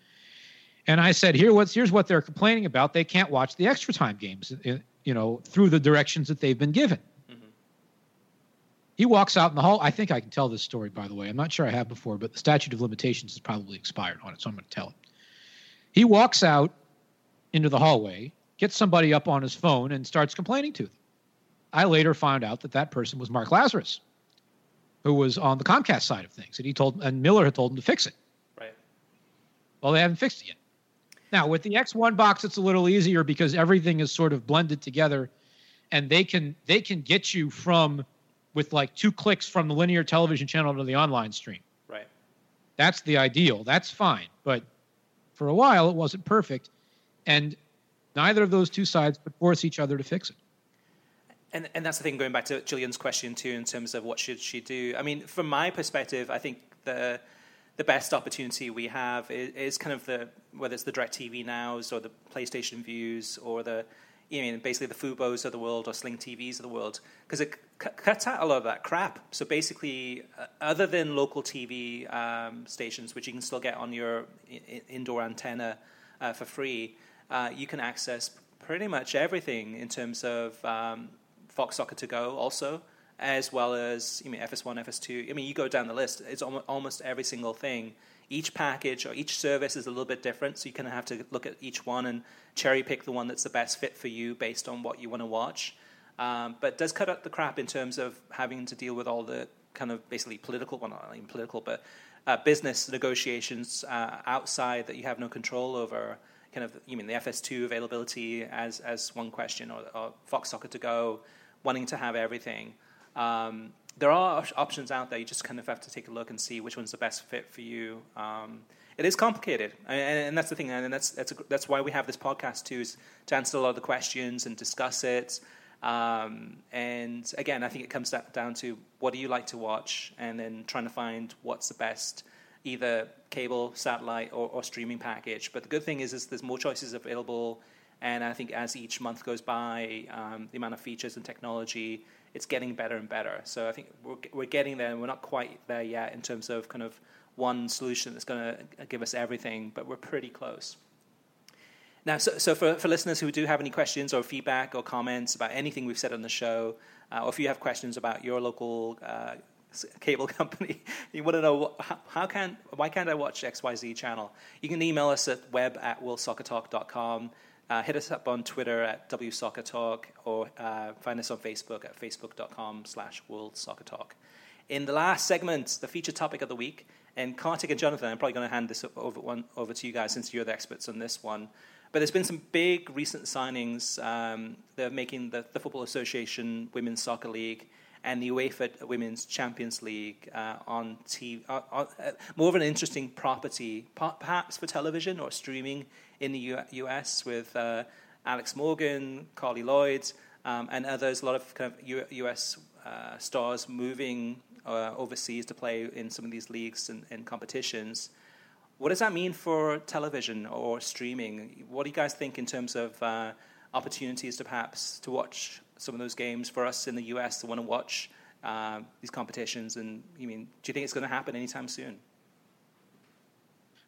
Speaker 3: And I said, Here, what's here's what they're complaining about. They can't watch the extra time games, uh, you know, through the directions that they've been given. He walks out in the hall. I think I can tell this story, by the way. I'm not sure I have before, but the statute of limitations has probably expired on it, so I'm going to tell it. He walks out into the hallway, gets somebody up on his phone, and starts complaining to them. I later found out that that person was Mark Lazarus who was on the Comcast side of things, and he told and Miller had told him to fix it.
Speaker 2: Right.
Speaker 3: Well, they haven't fixed it yet. Now with the X1 box, it's a little easier because everything is sort of blended together, and they can they can get you from with like two clicks from the linear television channel to the online stream.
Speaker 2: Right.
Speaker 3: That's the ideal. That's fine, but for a while it wasn't perfect, and neither of those two sides could force each other to fix it
Speaker 2: and and that's the thing. Going back to Gillian's question too, in terms of what should she do. I mean, from my perspective, I think the the best opportunity we have is, is kind of the whether it's the DirecTV Nows or the PlayStation Vues or the you mean basically the Fubos of the world or Sling TVs of the world because it cuts out a lot of that crap. So basically, uh, other than local TV um, stations, which you can still get on your I- indoor antenna uh, for free, uh, you can access pretty much everything in terms of um, Fox Soccer to Go also, as well as you mean FS1, FS2. I mean, you go down the list. It's almost every single thing. Each package or each service is a little bit different, so you kind of have to look at each one and cherry pick the one that's the best fit for you based on what you want to watch. Um, but does cut out the crap in terms of having to deal with all the kind of basically political, well, not even political, but uh, business negotiations uh, outside that you have no control over. Kind of, you mean the FS2 availability as as one question, or, or Fox Soccer to go, wanting to have everything. Um, there are options out there. You just kind of have to take a look and see which one's the best fit for you. Um, it is complicated, and, and, that's the thing, and that's that's a, that's why we have this podcast too, is to answer a lot of the questions and discuss it. Um, and again, I think it comes down to what do you like to watch, and then trying to find what's the best, either cable, satellite, or, or streaming package. But the good thing is, is there's more choices available, and I think as each month goes by, um, the amount of features and technology, it's getting better and better. So I think we're we're getting there. And we're not quite there yet in terms of kind of one solution that's going to give us everything, but we're pretty close. Now, so, so for, for listeners who do have any questions or feedback or comments about anything we've said on the show, uh, or if you have questions about your local uh, cable (laughs) company, you want to know how, how, can why can't I watch XYZ channel? You can email us at web at worldsoccertalk.com. Uh, hit us up on Twitter at WSoccerTalk or uh, find us on Facebook at facebook.com slash worldsoccertalk. In the last segment, the feature topic of the week, and Kartik and Jonathan, I'm probably going to hand this over, one, over to you guys since you're the experts on this one. But there's been some big recent signings. Um, they're making the, the, Football Association Women's Soccer League and the UEFA Women's Champions League uh, on TV, uh, uh, more of an interesting property, perhaps for television or streaming in the US with uh, Alex Morgan, Carly Lloyd, um, and others. A lot of kind of U- US uh, stars moving uh, overseas to play in some of these leagues and, and, competitions. What does that mean for television or streaming? What do you guys think in terms of uh, opportunities to perhaps to watch some of those games for us in the US to want to watch uh, these competitions? And you mean, do you think it's going to happen anytime soon?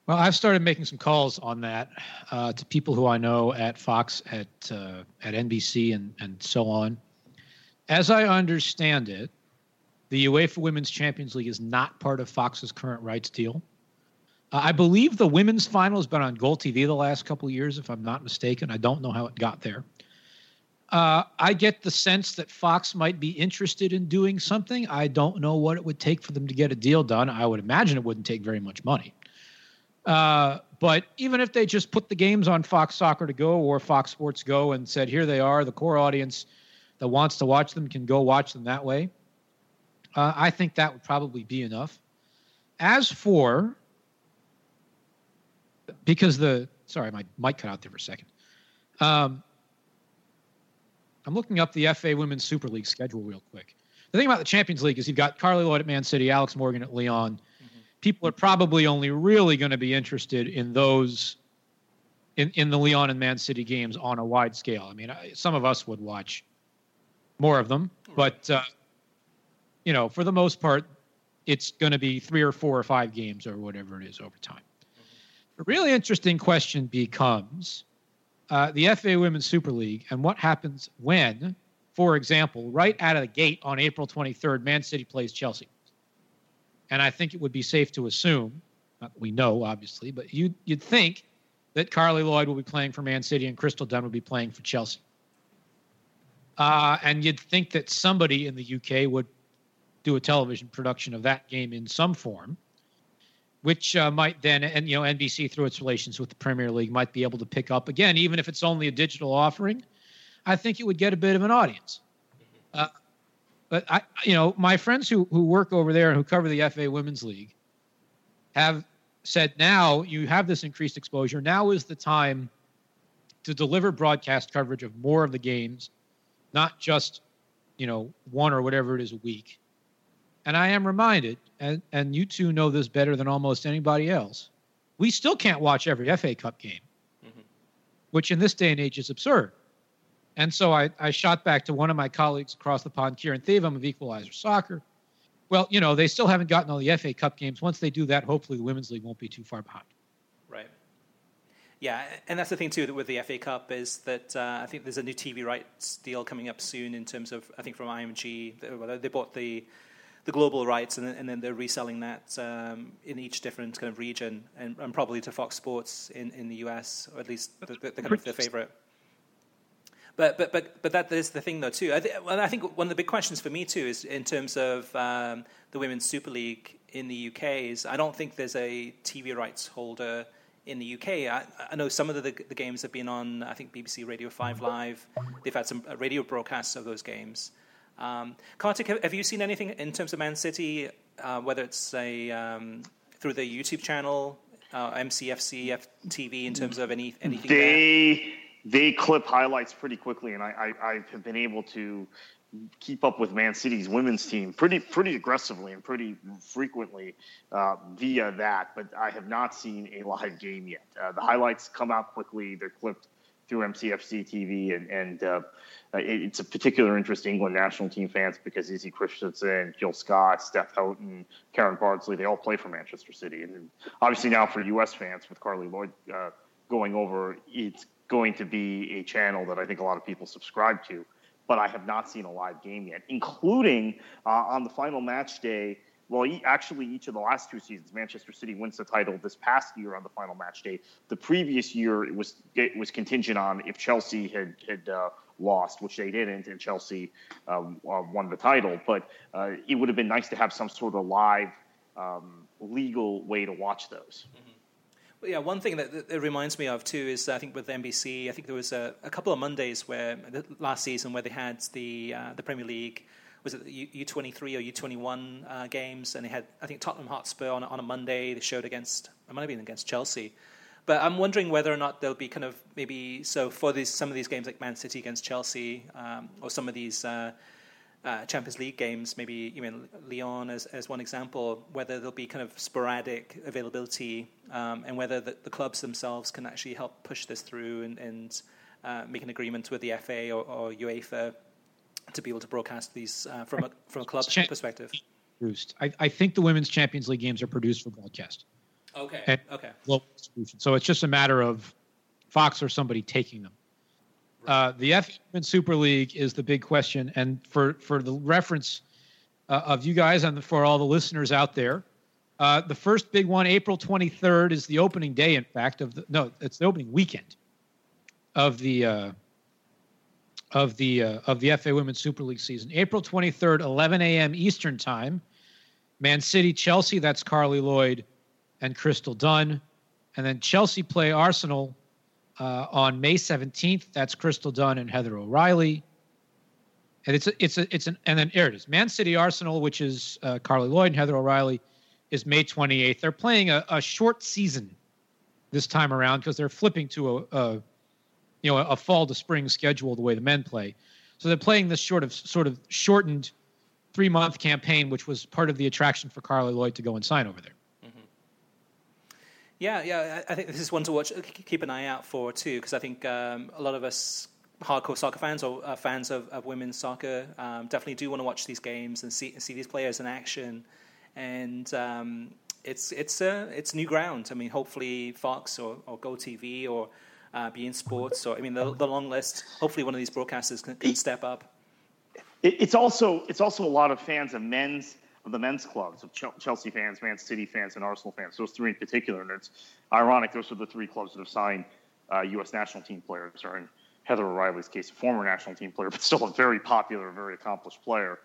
Speaker 3: Well, I've started making some calls on that uh, to people who I know at Fox, at uh, at NBC, and and so on. As I understand it, the UEFA Women's Champions League is not part of Fox's current rights deal. I believe the women's final has been on GolTV the last couple of years, if I'm not mistaken. I don't know how it got there. Uh, I get the sense that Fox might be interested in doing something. I don't know what it would take for them to get a deal done. I would imagine it wouldn't take very much money. Uh, but even if they just put the games on Fox Soccer to Go or Fox Sports Go and said, here they are, the core audience that wants to watch them can go watch them that way, uh, I think that would probably be enough. As for, because the, sorry, my mic cut out there for a second. Um, I'm looking up the FA Women's Super League schedule real quick. The thing about the Champions League is you've got Carly Lloyd at Man City, Alex Morgan at Lyon. Mm-hmm. People are probably only really going to be interested in those, in, in the Lyon and Man City games on a wide scale. I mean, some of us would watch more of them, but uh, you know, for the most part, it's going to be three or four or five games or whatever it is over time. Really interesting question becomes uh, the FA Women's Super League and what happens when, for example, right out of the gate on April 23rd, Man City plays Chelsea. And I think it would be safe to assume, that we know, obviously, but you'd, you'd think that Carly Lloyd will be playing for Man City and Crystal Dunn will be playing for Chelsea. Uh, and you'd think that somebody in the UK would do a television production of that game in some form, which uh, might then, and you know, NBC through its relations with the Premier League might be able to pick up again, even if it's only a digital offering. I think it would get a bit of an audience. Uh, but I, you know, my friends who who work over there and who cover the FA Women's League have said now you have this increased exposure. Now is the time to deliver broadcast coverage of more of the games, not just you know one or whatever it is a week. And I am reminded, and, and you two know this better than almost anybody else, we still can't watch every FA Cup game, mm-hmm. which in this day and age is absurd. And so I, I shot back to one of my colleagues across the pond, Kieran Theivam of Equalizer Soccer. Well, you know, they still haven't gotten all the FA Cup games. Once they do that, hopefully the Women's League won't be too far behind.
Speaker 2: Right. Yeah, and that's the thing too with the FA Cup is that uh, I think there's a new TV rights deal coming up soon in terms of I think from IMG. They bought the the global rights, and, and then they're reselling that um, in each different kind of region, and, and, probably to Fox Sports in, in the US, or at least the, the, the kind of the favorite. But but but but that is the thing though too. I, th- well, I think one of the big questions for me too is in terms of um, the women's Super League in the UK is I don't think there's a TV rights holder in the UK. I, I know some of the, the, games have been on I think BBC Radio Five Live. They've had some uh, radio broadcasts of those games. Um, Kartik, have you seen anything in terms of Man City, uh, whether it's a um, through the YouTube channel, uh, MCFC TV, in terms of any anything?
Speaker 4: They.
Speaker 2: There?
Speaker 4: they clip highlights pretty quickly, and I, I, I have been able to keep up with Man City's women's team pretty pretty aggressively and pretty frequently uh, via that. But I have not seen a live game yet. Uh, the highlights come out quickly; they're clipped through MCFC TV, and, and uh, it, it's a particular interest to England national team fans because Izzy Christiansen, Jill Scott, Steph Houghton, Karen Bardsley, they all play for Manchester City, and obviously now for U.S. fans with Carly Lloyd uh, going over, it's going to be a channel that I think a lot of people subscribe to, but I have not seen a live game yet, including uh, on the final match day. Well, actually, each of the last two seasons, Manchester City wins the title. This past year on the final match day, the previous year it was it was contingent on if Chelsea had had uh, lost, which they didn't, and Chelsea um, uh, won the title. But uh, it would have been nice to have some sort of live um, legal way to watch those. Mm-hmm.
Speaker 2: Well, yeah, one thing that, that, it reminds me of too is I think with NBC, I think there was a, a couple of Mondays where last season where they had the uh, the Premier League was it the U twenty three or U twenty one uh, games, and they had I think Tottenham Hotspur on on a Monday. They showed against it might have been against Chelsea, but I'm wondering whether or not there'll be kind of maybe so for these some of these games like Man City against Chelsea um, or some of these. Uh, uh, Champions League games, maybe mean Lyon as, as one example, whether there'll be kind of sporadic availability um, and whether the, the, clubs themselves can actually help push this through and, and uh, make an agreement with the FA or, or, UEFA to be able to broadcast these uh, from a from a club perspective.
Speaker 3: Produced. I, I think the women's Champions League games are produced for broadcast.
Speaker 2: Okay. And okay.
Speaker 3: Distribution. So it's just a matter of Fox or somebody taking them. Uh, the F Super League is the big question, and for for the reference uh, of you guys and for all the listeners out there, uh, the first big one, April 23rd, is the opening day. In fact, of the no, it's the opening weekend of the uh, of the uh, of the FA Women's Super League season. April 23rd, 11 a.m. Eastern Time. Man City, Chelsea. That's Carli Lloyd and Crystal Dunn, and then Chelsea play Arsenal uh, on May 17th. That's Crystal Dunn and Heather O'Reilly. And it's a, it's a, it's an and then here it is. Man City Arsenal, which is uh, Carli Lloyd and Heather O'Reilly, is May 28th. They're playing a, a short season this time around because they're flipping to a, a you know a fall to spring schedule the way the men play. So they're playing this sort of sort of shortened three month campaign, which was part of the attraction for Carli Lloyd to go and sign over there.
Speaker 2: Yeah, yeah, I think this is one to watch, keep an eye out for too, because I think um, a lot of us hardcore soccer fans or uh, fans of, of, women's soccer um, definitely do want to watch these games and see see these players in action, and um, it's it's uh, it's new ground. I mean, hopefully Fox or, or GolTV or uh, beIN Sports or I mean the, the long list. Hopefully, one of these broadcasters can, can step up.
Speaker 4: It's also it's also a lot of fans of men's of the men's clubs of Chelsea fans, Man City fans, and Arsenal fans. Those three in particular, and it's ironic. Those are the three clubs that have signed uh, U.S. national team players, or in Heather O'Reilly's case, a former national team player, (laughs) but still a very popular, very accomplished player,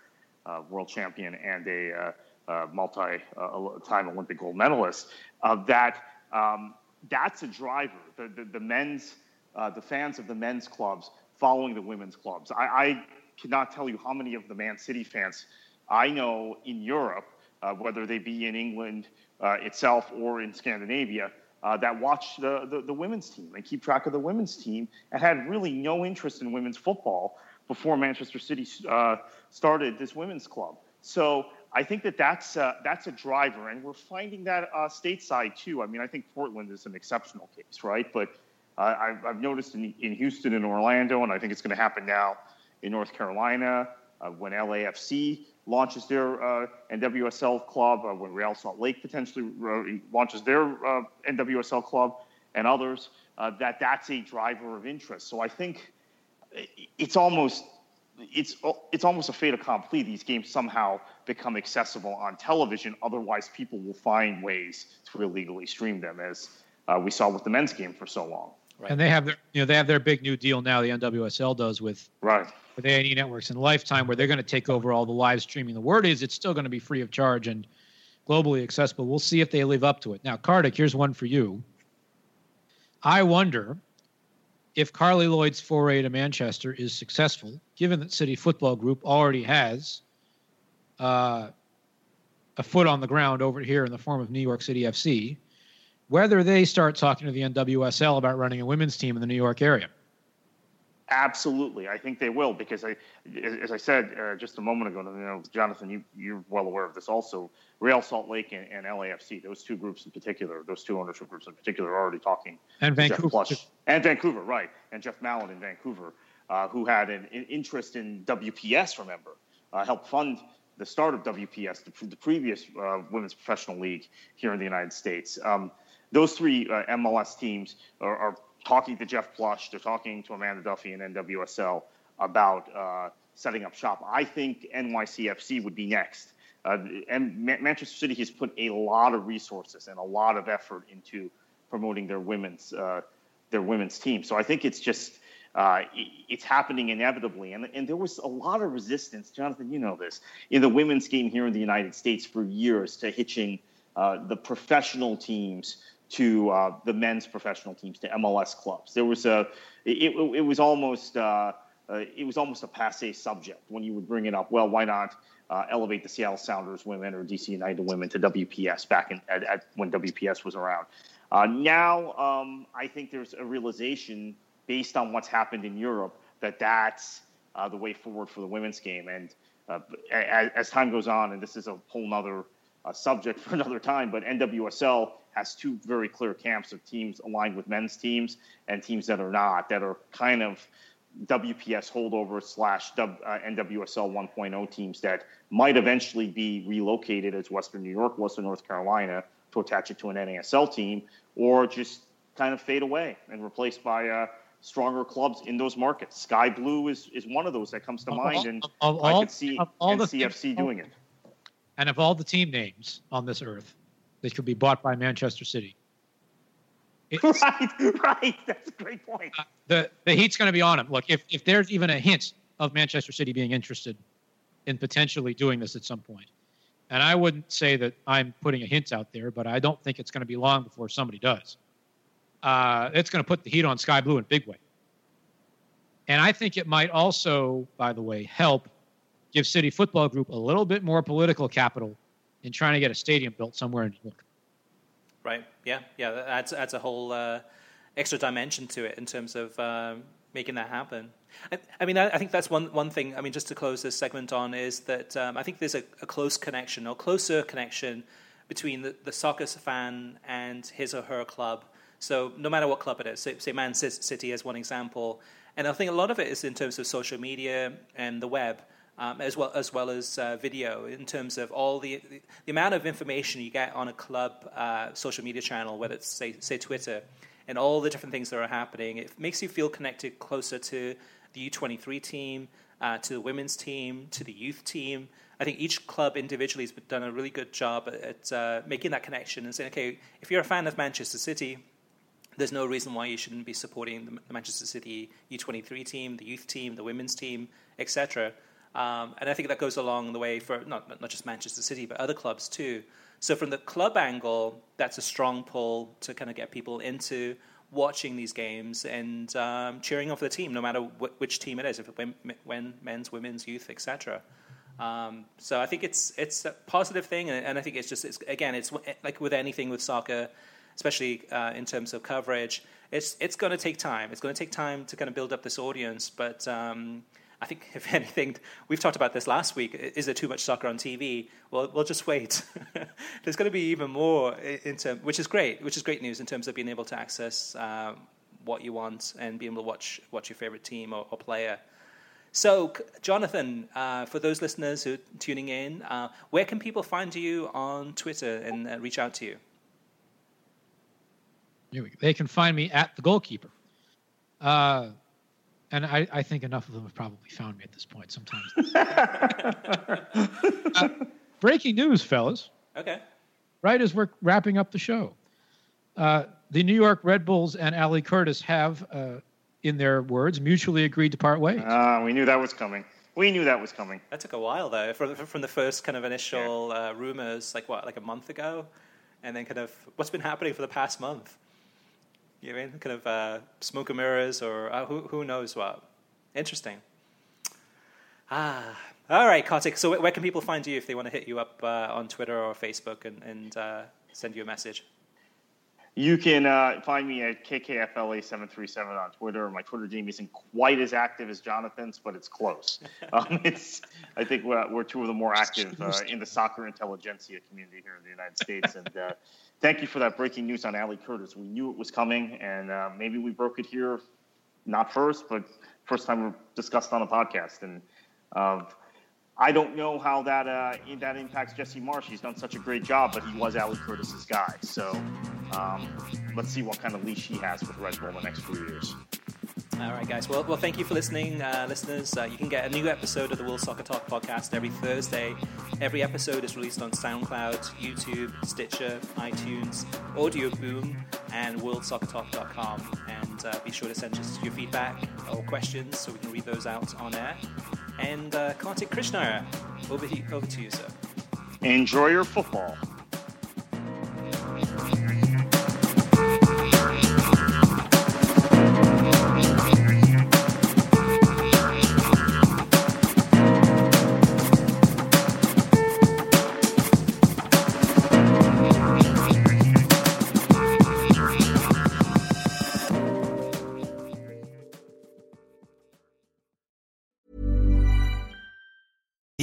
Speaker 4: uh, world champion, and a uh, uh multi-time Olympic gold medalist. Uh, that um, that's a driver. The, the, the men's, uh, the fans of the men's clubs following the women's clubs. I, I cannot tell you how many of the Man City fans I know in Europe, uh, whether they be in England uh, itself or in Scandinavia, uh, that watch the, the, the, women's team and keep track of the women's team and had really no interest in women's football before Manchester City uh, started this women's club. So I think that that's, uh, that's a driver, and we're finding that uh, stateside too. I mean, I think Portland is an exceptional case, right? But I've, I've, noticed in, in Houston and Orlando, and I think it's going to happen now in North Carolina when LAFC launches their uh, NWSL club, uh, when Real Salt Lake potentially uh, launches their uh, NWSL club, and others, uh, that that's a driver of interest. So I think it's almost it's it's almost a fait accompli. These games somehow become accessible on television. Otherwise, people will find ways to illegally stream them, as uh, we saw with the men's game for so long.
Speaker 2: Right.
Speaker 3: And they have their, you know, they have their big new deal now. The NWSL does with
Speaker 4: Right.
Speaker 3: with A&E Networks and Lifetime, where they're going to take over all the live streaming. The word is it's still going to be free of charge and globally accessible. We'll see if they live up to it. Now, Kartik, here's one for you. I wonder if Carli Lloyd's foray to Manchester is successful, given that City Football Group already has uh, a foot on the ground over here in the form of New York City FC, whether they start talking to the NWSL about running a women's team in the New York area.
Speaker 4: Absolutely, I think they will because I, as I said uh, just a moment ago, you know, Jonathan, you you're well aware of this also. Real Salt Lake and, and LAFC, those two groups in particular, those two ownership groups in particular, are already talking.
Speaker 3: And
Speaker 4: to Jeff
Speaker 3: Vancouver.
Speaker 4: Plush and Vancouver, right? And Jeff Mallett in Vancouver, uh, who had an, an interest in WPS. Remember, uh, helped fund the start of WPS, the, the previous uh, women's professional league here in the United States. Um, those three uh, MLS teams are, are talking to Jeff Plush. They're talking to Amanda Duffy and NWSL about uh, setting up shop. I think NYCFC would be next. Uh, and Ma- Manchester City has put a lot of resources and a lot of effort into promoting their women's uh, their women's team. So I think it's just uh, it's happening inevitably. And, and there was a lot of resistance, Jonathan. You know this in the women's game here in the United States for years to hitching uh, the professional teams to uh, the men's professional teams to MLS clubs. There was a it, it, was almost uh, uh, it was almost a passe subject when you would bring it up. Well, why not uh, elevate the Seattle Sounders women or DC United women to WPS back in at, at when WPS was around? Uh, now, um, I think there's a realization based on what's happened in Europe that that's the way forward for the women's game. And as, as time goes on, and this is a whole nother uh, subject (laughs) for another time, but NWSL has two very clear camps of teams aligned with men's teams and teams that are not, that are kind of WPS holdover slash uh, NWSL 1.0 teams that might eventually be relocated as Western New York, Western North Carolina to attach it to an NASL team, or just kind of fade away and replaced by uh, stronger clubs in those markets. Sky Blue is, is one of those that comes to
Speaker 3: Of
Speaker 4: mind,
Speaker 3: all-
Speaker 4: and I could see
Speaker 3: all the CFC
Speaker 4: doing it.
Speaker 3: And of all the team names on this earth that could be bought by Manchester City, it's, (laughs)
Speaker 4: right, right. That's a great point.
Speaker 3: the the heat's going to be on him. Look, if if there's even a hint of Manchester City being interested in potentially doing this at some point, and I wouldn't say that I'm putting a hint out there, but I don't think it's going to be long before somebody does. Uh, it's going to put the heat on Sky Blue in a big way, and I think it might also, by the way, help give City Football Group a little bit more political capital in trying to get a stadium built somewhere in New.
Speaker 2: Right. Yeah. Yeah. That adds, adds a whole uh, extra dimension to it in terms of um, making that happen. I, I mean, I, I think that's one one thing. I mean, just to close this segment on is that um, I think there's a, a close connection or closer connection between the, the soccer fan and his or her club. So no matter what club it is, say, say Man City as one example, and I think a lot of it is in terms of social media and the web um, as well as well as uh, video in terms of all the the amount of information you get on a club uh, social media channel, whether it's say say Twitter, and all the different things that are happening. It makes you feel connected closer to the U23 team, uh, to the women's team, to the youth team. I think each club individually has done a really good job at, at uh, making that connection and saying, okay, if you're a fan of Manchester City, there's no reason why you shouldn't be supporting the Manchester City U23 team, the youth team, the women's team, etc. Um, and I think that goes along the way for not not just Manchester City, but other clubs too. So from the club angle, that's a strong pull to kind of get people into watching these games and um, cheering on the team, no matter wh- which team it is, if it when, when men's, women's, youth, etc. Um, so I think it's it's a positive thing, and, and I think it's just it's, again it's like with anything with soccer, especially uh, in terms of coverage. It's it's going to take time. It's going to take time to kind of build up this audience, but. I think, if (laughs) anything, we've talked about this last week. Is there too much soccer on TV? Well, we'll just wait. (laughs) There's going to be even more, in term, which is great. Which is great news in terms of being able to access um, what you want and being able to watch watch your favorite team or, or player. So, Jonathan, uh, for those listeners who are tuning in, uh, where can people find you on Twitter and uh, reach out to you?
Speaker 3: They can find me at the goalkeeper. Uh, and I, I, think enough of them have probably found me at this point sometimes. (laughs) uh, breaking news, fellas.
Speaker 2: Okay.
Speaker 3: Right as we're wrapping up the show. Uh, the New York Red Bulls and Ali Curtis have, uh, in their words, mutually agreed to part ways.
Speaker 4: Uh, we knew that was coming. We knew that was coming.
Speaker 2: That took a while though, from, from the first kind of initial yeah. uh, rumors, like what, like a month ago, and then kind of what's been happening for the past month. You mean kind of uh, smoke and mirrors, or uh, who who knows what? Interesting. Ah, all right, Kartik. So where can people find you if they want to hit you up uh, on Twitter or Facebook and, and uh, send you a message?
Speaker 4: You can uh, find me at KKFLA737 on Twitter. My Twitter game isn't quite as active as Jonathan's, but it's close. (laughs) um, it's, I think we're, we're, two of the more active uh, in the soccer intelligentsia community here in the United States. And uh, thank you for that breaking news on Ali Curtis. We knew it was coming, and uh, maybe we broke it here, not first, but first time we've discussed on a podcast. And uh, I don't know how that uh, that impacts Jesse Marsch. He's done such a great job, but he was Ali Curtis's guy. So um, let's see what kind of leash he has with Red Bull in the next few years.
Speaker 2: All right, guys. Well, well, thank you for listening, uh, listeners. Uh, you can get a new episode of the World Soccer Talk podcast every Thursday. Every episode is released on SoundCloud, YouTube, Stitcher, iTunes, Audio Boom, and WorldSoccerTalk.com. And uh, be sure to send us your feedback or questions so we can read those out on air. And uh, Kartik Krishna, over, over to you, sir.
Speaker 4: Enjoy your football.